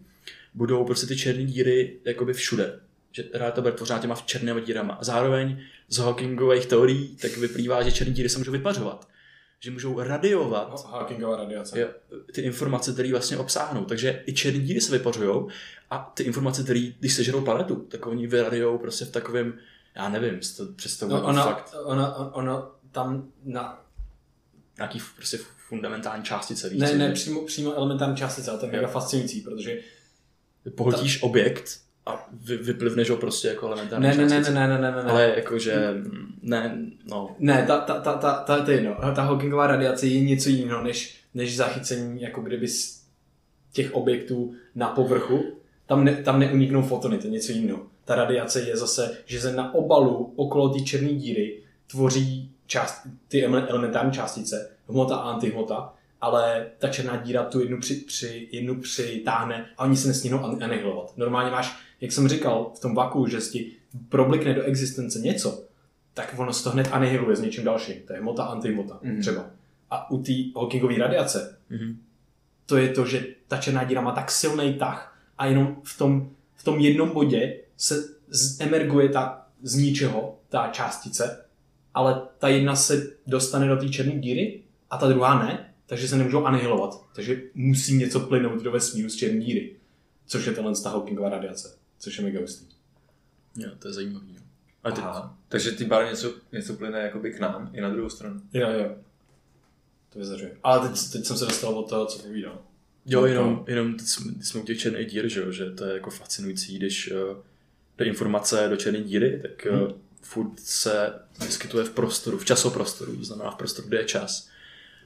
budou prostě ty černé díry jakoby všude. Že realita bude tvořena těma černými dírama. A zároveň z Hawkingových teorií tak vyplývá, že černé díry se můžou vypařovat že můžou radiovat no, radiace. Ty informace, které vlastně obsáhnou. Takže i černé díry se vypařují a ty informace, které, když sežerou planetu, tak oni vyradiou prostě v takovém, já nevím, to představuji no, ona, fakt. Ona, ona, tam na... Nějaký prostě fundamentální částice. Víc, ne, ne, přímo, přímo elementární částice, ale to je mega fascinující, protože pohltíš ta... objekt a vy, vyplivneš ho prostě jako elementární ne, ne, ne, ne, ne, ne, ne, ne. Ale jakože, ne, no. Ne, ta, ta, ta, ta, ta, ta, no, ta Hawkingová radiace je něco jiného, než, než zachycení jako kdyby z těch objektů na povrchu. Tam, ne, tam neuniknou fotony, to je něco jiného. Ta radiace je zase, že se na obalu okolo té černé díry tvoří část, ty elementární částice, hmota a antihmota, ale ta černá díra tu jednu, při, při, jednu přitáhne a oni se nesmínou anihilovat. Normálně máš jak jsem říkal, v tom vaku, že ti problikne do existence něco, tak ono se to hned anihiluje s něčím dalším. To je hmota, antihmota mm-hmm. třeba. A u té Hawkingové radiace, mm-hmm. to je to, že ta černá díra má tak silný tah a jenom v tom, v tom jednom bodě se emerguje ta z ničeho, ta částice, ale ta jedna se dostane do té černé díry a ta druhá ne, takže se nemůžou anihilovat. Takže musí něco plynout do vesmíru z černé díry, což je tenhle Hawkingová radiace což je mega hustý. Jo, to je zajímavý. Jo. A teď... Aha, takže ty bar něco, něco plyne jakoby k nám i na druhou stranu. Jo, jo. To vyzařuje. Ale teď, teď jsem se dostal od toho, co povídal. Jo, jenom, jenom teď jsme, teď jsme u těch černých dír, že, že to je jako fascinující, když uh, jde informace do černé díry, tak hmm. Furt se vyskytuje v prostoru, v časoprostoru, to znamená v prostoru, kde je čas.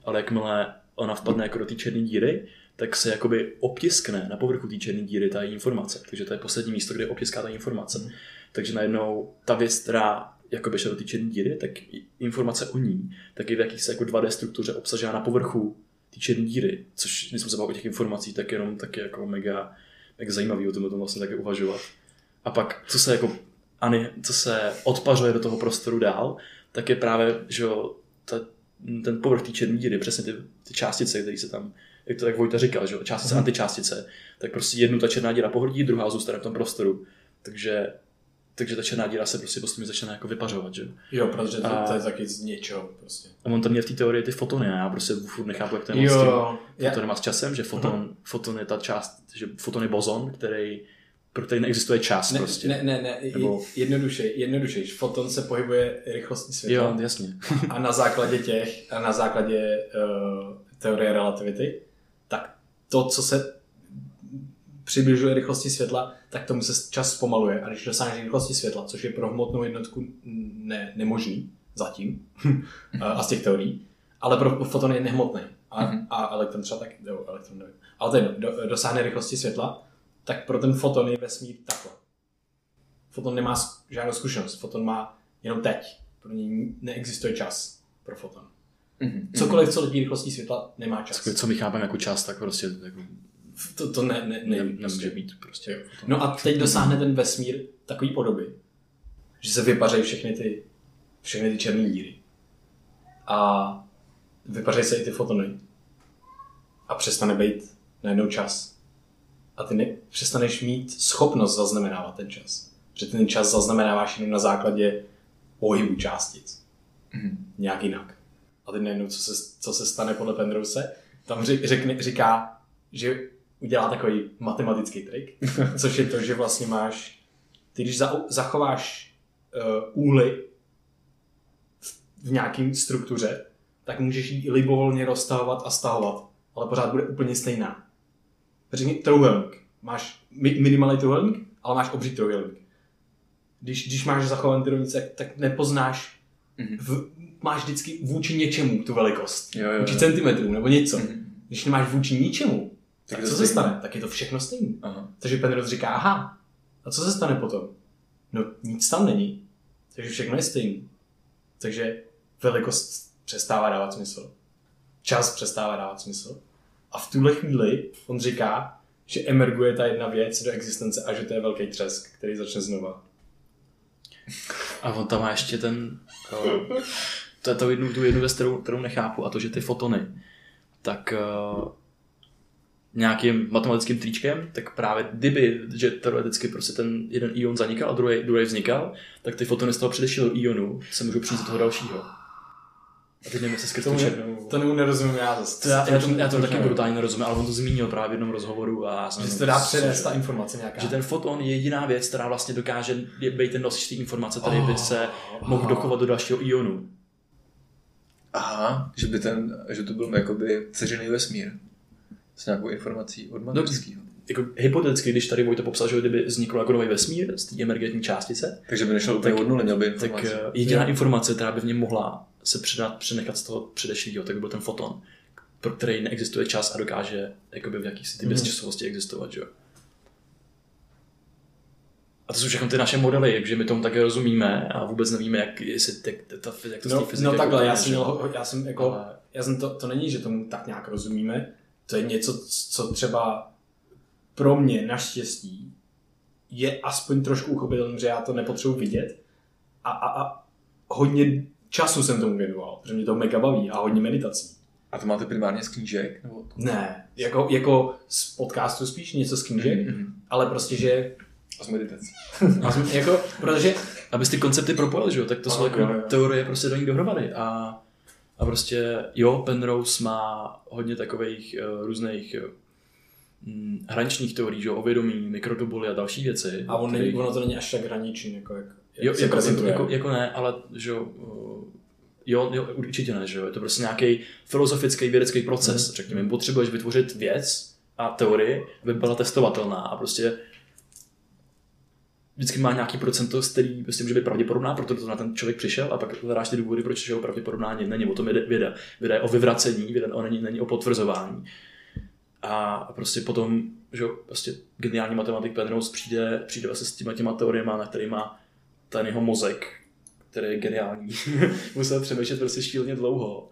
Ale jakmile ona vpadne jako do té černé díry, tak se jakoby obtiskne na povrchu té černé díry ta informace. Takže to je poslední místo, kde obtiská ta informace. Mm. Takže najednou ta věc, která jakoby šla do té černé díry, tak informace o ní, tak je v jakýsi jako 2D struktuře obsažená na povrchu té černé díry, což když jsme se o těch informací, tak jenom taky jako mega, mega zajímavý o tom, o tom vlastně taky uvažovat. A pak, co se jako ani, co se odpařuje do toho prostoru dál, tak je právě, že ta, ten povrch té černé díry, přesně ty, ty částice, které se tam jak to tak Vojta říkal, že částice, mm. antičástice, tak prostě jednu ta černá díra pohodí, druhá zůstane v tom prostoru. Takže takže ta černá díra se prostě postupně začne jako vypařovat, že? Jo, protože to, a, to je taky z něčeho prostě. A on tam měl v té teorii ty fotony, já prostě furt nechápu, jak to je s tím fotony má s časem, že foton, uh-huh. foton je ta část, že foton je bozon, který pro který neexistuje čas ne, prostě. Ne, ne, ne, Nebo... jednoduše, jednoduše, foton se pohybuje rychlostní světla. Jo, jasně. a na základě těch, a na základě uh, teorie relativity, to, co se přibližuje rychlosti světla, tak tomu se čas zpomaluje. A když dosáhneš rychlosti světla, což je pro hmotnou jednotku ne, nemožný zatím, a z těch teorií, ale pro foton je nehmotný. A, mm-hmm. a elektron třeba tak, jo, elektron nevím. Ale ten do, dosáhne rychlosti světla, tak pro ten foton je vesmír takhle. Foton nemá žádnou zkušenost, foton má jenom teď. Pro něj neexistuje čas pro foton. Mm-hmm. Cokoliv, co letí rychlostí světla, nemá čas. Cokoliv, co my chápeme jako čas, tak prostě jako... To, to ne, ne, ne, ne, nemůže prostě. být prostě. Jo. No a teď dosáhne ten vesmír takový podoby, že se vypařejí všechny ty, všechny ty černé díry. A vypařejí se i ty fotony. A přestane být najednou čas. A ty ne, přestaneš mít schopnost zaznamenávat ten čas. Protože ten čas zaznamenáváš jenom na základě pohybu částic. Mm-hmm. Nějak jinak a teď najednou, co se, co se stane podle Penrose, tam řekne, říká, že udělá takový matematický trik, což je to, že vlastně máš, ty když za, zachováš uh, úly v, v nějakým struktuře, tak můžeš ji libovolně roztahovat a stahovat, ale pořád bude úplně stejná. Řekni trouhelník. Máš mi- minimální trouhelník, ale máš obří trouhelník. Když, když máš zachovaný ty rovnice, tak, tak nepoznáš, Mhm. v, máš vždycky vůči něčemu tu velikost. Jo, jo, Vůči jo. centimetrů nebo něco. Mhm. Když nemáš vůči ničemu, tak, to co se stane? Tak je to všechno stejné. Takže Penrose říká, aha, a co se stane potom? No nic tam není. Takže všechno je stejný. Takže velikost přestává dávat smysl. Čas přestává dávat smysl. A v tuhle chvíli on říká, že emerguje ta jedna věc do existence a že to je velký třesk, který začne znova. A on tam má ještě ten, uh, to je to jednu, tu jednu věc, kterou, kterou nechápu, a to, že ty fotony, tak uh, nějakým matematickým tričkem, tak právě kdyby, že teoreticky prostě ten jeden ion zanikal a druhý, druhý vznikal, tak ty fotony z toho předešlého ionu se můžou přijít do toho dalšího. A teď nevím, jestli skrz tu Tomu, černou... to nerozumím já zase. To já, já, tomu, já tomu taky brutálně nerozumím, ale on to zmínil právě v jednom rozhovoru a já jsem Že se to dá přenést ta informace nějaká. že ten foton je jediná věc, která vlastně dokáže být ten nosič té informace, který by se Oh, mohl dochovat do dalšího ionu. Aha, že by ten, že to byl jakoby ceřený vesmír. S nějakou informací od Manderského. Jako hypoteticky, když tady Vojta popsal, že kdyby vznikl jako nový vesmír z té emergentní částice, Takže by nešel úplně Tak- od nuly, měl by tak informace. eh, jediná informace, která by v něm mohla se předat, přenechat z toho předešlého, tak by byl ten foton, pro který neexistuje čas a dokáže jakoby v jakýsi ty Mhm. bezčasovosti existovat, že jo. A to jsou všechno ty naše modely, takže my tomu také rozumíme a vůbec nevíme, jak, jestli, jak, ta, jak to No, no jako takhle, plyne, já jsem, že měl, já jsem jako, Ale- já jsem to, to není, že tomu tak nějak rozumíme, to je něco, co třeba pro mě naštěstí je aspoň trošku uchopitelné, že já to nepotřebuji vidět a, a, a hodně času jsem tomu věnoval, protože mě to mega baví a hodně meditací. A to máte primárně z knížek? Nebo to? Ne, jako, jako z podcastu spíš, něco z knížek, Mhm. ale prostě, že A z meditací. a jsem, jako, protože abys ty koncepty propojil, že jo, tak to jsou jako teorie prostě do ní dohromady a, a prostě jo, Penrose má hodně takových uh, různých uh, hraničních teorií, že jo, o vědomí, mikrotubuly a další věci. a on který- není, ono to není až tak hraniční, jako jak, jak jo, se jako, prezentuje. jako, jako, ne, ale že jo, uh, jo, jo, určitě ne, že jo, je to prostě nějaký filozofický vědecký proces, Mhm. řekněme, potřebuješ vytvořit věc a teorii, aby byla testovatelná a prostě vždycky má nějaký procento, z který prostě může být pravděpodobná, proto to na ten člověk přišel a pak hledáš ty důvody, proč je pravděpodobná není. O tom jde věda. Věda je o vyvracení, věda o není, není o potvrzování. A prostě potom, že jo, prostě geniální matematik Penrose přijde, přijde vlastně s těma těma teoriemi, na kterýma ten jeho mozek, který je geniální, musel přemýšlet prostě šíleně dlouho.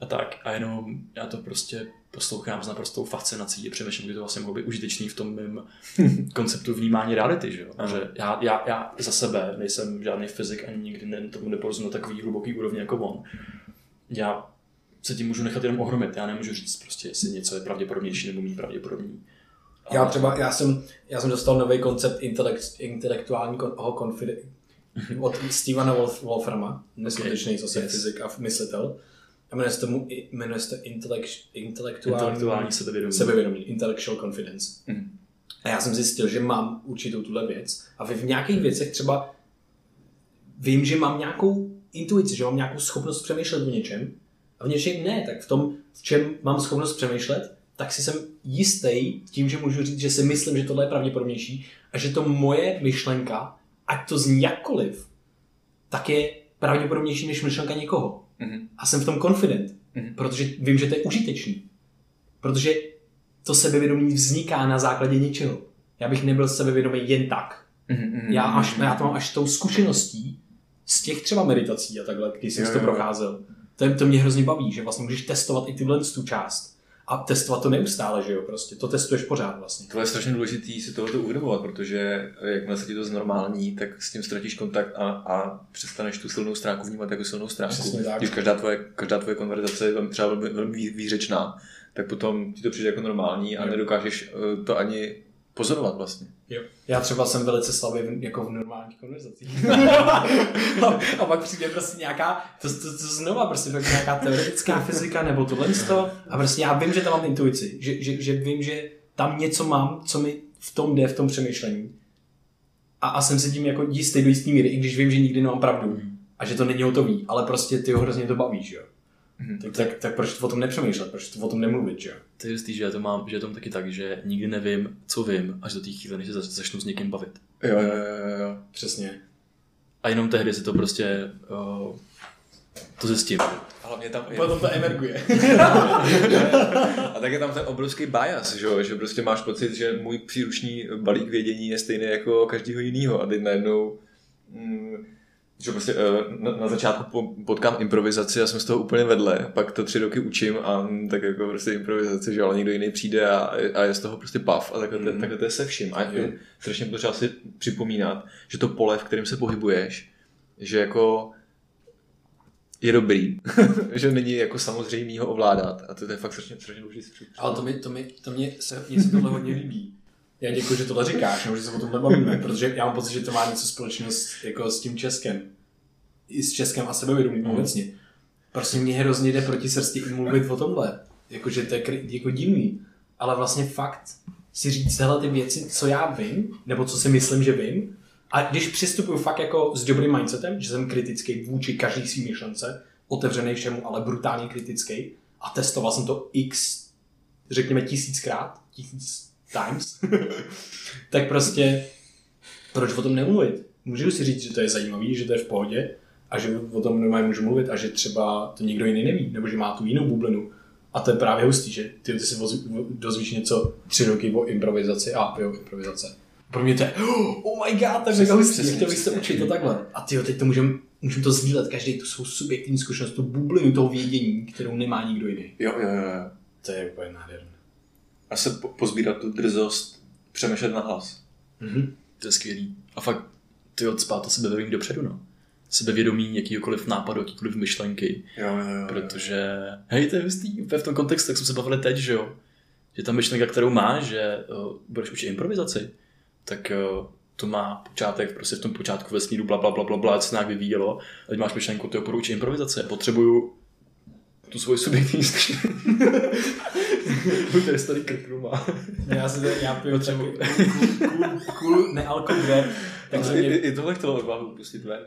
A tak. A jenom já to prostě poslouchám s naprostou fascinací a přemýšlím, kdy to vlastně mohlo být užitečný v tom mém konceptu vnímání reality. Že? jo? Že já, já, já, za sebe nejsem žádný fyzik ani nikdy ne, tomu neporozumím na takový hluboký úrovni jako on. Já se tím můžu nechat jenom ohromit. Já nemůžu říct prostě, jestli něco je pravděpodobnější nebo méně pravděpodobný. Já třeba, já jsem, já jsem dostal nový koncept intelekt, intelektuálního konfide, od Stevena Wolf, Wolframa, neskutečný zase Yes. fyzik a myslitel. A jmenuje se, tomu, jmenuje se to intelekt, intelektuální, Intelektuální sebevědomí. sebevědomí, intellectual confidence. Mhm. A já jsem zjistil, že mám určitou tuhle věc a v nějakých věcech třeba vím, že mám nějakou intuici, že mám nějakou schopnost přemýšlet o něčem a v něčem ne, tak v tom, v čem mám schopnost přemýšlet, tak si jsem jistý tím, že můžu říct, že si myslím, že tohle je pravděpodobnější a že to moje myšlenka, ať to zní jakkoliv, tak je pravděpodobnější než myšlenka někoho. Mhm. A jsem v tom confident, Mhm. protože vím, že to je užitečný. Protože to sebevědomí vzniká na základě něčeho. Já bych nebyl sebevědomý jen tak. Mhm, mhm, Já, až, mhm. já to mám až tou zkušeností z těch třeba meditací a takhle, když jsem Jo, to procházel. To, to mě hrozně baví, že vlastně můžeš testovat i tyhle tu část. A testovat to neustále, že jo, prostě. To testuješ pořád vlastně. Tohle je strašně důležité si tohle uvědomovat, protože jakmile se ti to znormální, tak s tím ztratíš kontakt a, a přestaneš tu silnou stránku vnímat jako silnou stránku. Přesně tak. Když každá tvoje, každá tvoje konverzace je třeba velmi, velmi vý- výřečná, tak potom ti to přijde jako normální a Jo. nedokážeš eh, to ani pozorovat vlastně. Jo. Já třeba jsem velice slabý v, jako v normálních konverzacích. a, a pak přijde prostě nějaká, to, to, to znova prostě pak nějaká teoretická fyzika nebo tohle to. A prostě já vím, že tam mám intuici, že, že, že vím, že tam něco mám, co mi v tom jde, v tom přemýšlení. A, a jsem si tím jako jistý do jistý míry, i když vím, že nikdy nemám pravdu. A že to není hotový, ale prostě ty ho hrozně to baví, že jo. Tak, tak, tak proč o tom nepřemýšlet, proč to o tom nemluvit, že jo? To je jistý, že já to mám, že je to taky tak, že nikdy nevím, co vím, až do té chvíle, než se zač- začnu s někým bavit. Jo, jo, jo, jo. Přesně. A jenom tehdy si to prostě uh, to zjistím. A hlavně tam je, Potom to emerguje. a tak je tam ten obrovský bias, že, jo? že prostě máš pocit, že můj příruční balík vědění je stejný jako každýho jiného a teď najednou mm, že prostě eh, na, na začátku po- potkám improvizaci a jsem z toho úplně vedle, pak to tři roky učím a mm, tak jako prostě improvizace, že ale někdo jiný přijde a, a je z toho prostě pav a takhle, mm. takhle to je se vším a je strašně potřeba si připomínat, že to pole, v kterém se pohybuješ, že jako je dobrý, že není jako samozřejmý ho ovládat a to, to je fakt strašně, strašně důležité. připomínat. Ale to, mi, to, mi, to mě se, mě se tohle hodně líbí. Já děkuji, že tohle říkáš, nebo že se o tom nebavíme, protože já mám pocit, že to má něco společného s, jako s tím Českem. I s Českem a sebevědomím mm. obecně. Prostě mě hrozně jde proti srsti i mluvit o tomhle. Jakože to je jako divný. Ale vlastně fakt si říct tyhle ty věci, co já vím, nebo co si myslím, že vím, a když přistupuju fakt jako s dobrým mindsetem, že jsem kritický vůči každý svý myšlence, otevřený všemu, ale brutálně kritický, a testoval jsem to x, řekněme tisíckrát, tisíc times, tak prostě proč o tom nemluvit? Můžu si říct, že to je zajímavý, že to je v pohodě a že o tom normálně můžu mluvit a že třeba to někdo jiný neví, nebo že má tu jinou bublinu. A to je právě hustý, že ty, ty si voz- dozvíš něco tři roky o improvizaci a jo, improvizace. Pro mě to je, oh my god, tak mega hustý, chtěl bych se učit to takhle. A ty teď to můžeme můžem to sdílet, každý tu svou subjektivní zkušenost, tu bublinu toho vědění, kterou nemá nikdo jiný. Jo, jo, jo, jo. To je úplně nádherné. A se po, pozbírat tu drzost, přemýšlet na hlas. Mhm. To je skvělý. A fakt, ty odspát to sebevědomí dopředu, no. Sebevědomí jakýkoliv nápadu, jakýkoliv myšlenky. Jo, jo, jo. Protože, hej, to je hustý, úplně v tom kontextu, jak jsme se bavili teď, že jo. Že ta myšlenka, kterou máš, že uh, budeš učit improvizaci, tak uh, to má počátek, prostě v tom počátku vesmíru, bla, bla, bla, bla, bla, se nějak vyvíjelo. A teď máš myšlenku, ty budu učit improvizace, potřebuju tu svoji subjektivní zkušenost. Tady starý krknu má. Já si to, já piju třeba cool, cool, cool nealko grab, Tak takže i, mě i, i tohle chtělo odvahu pustit ven.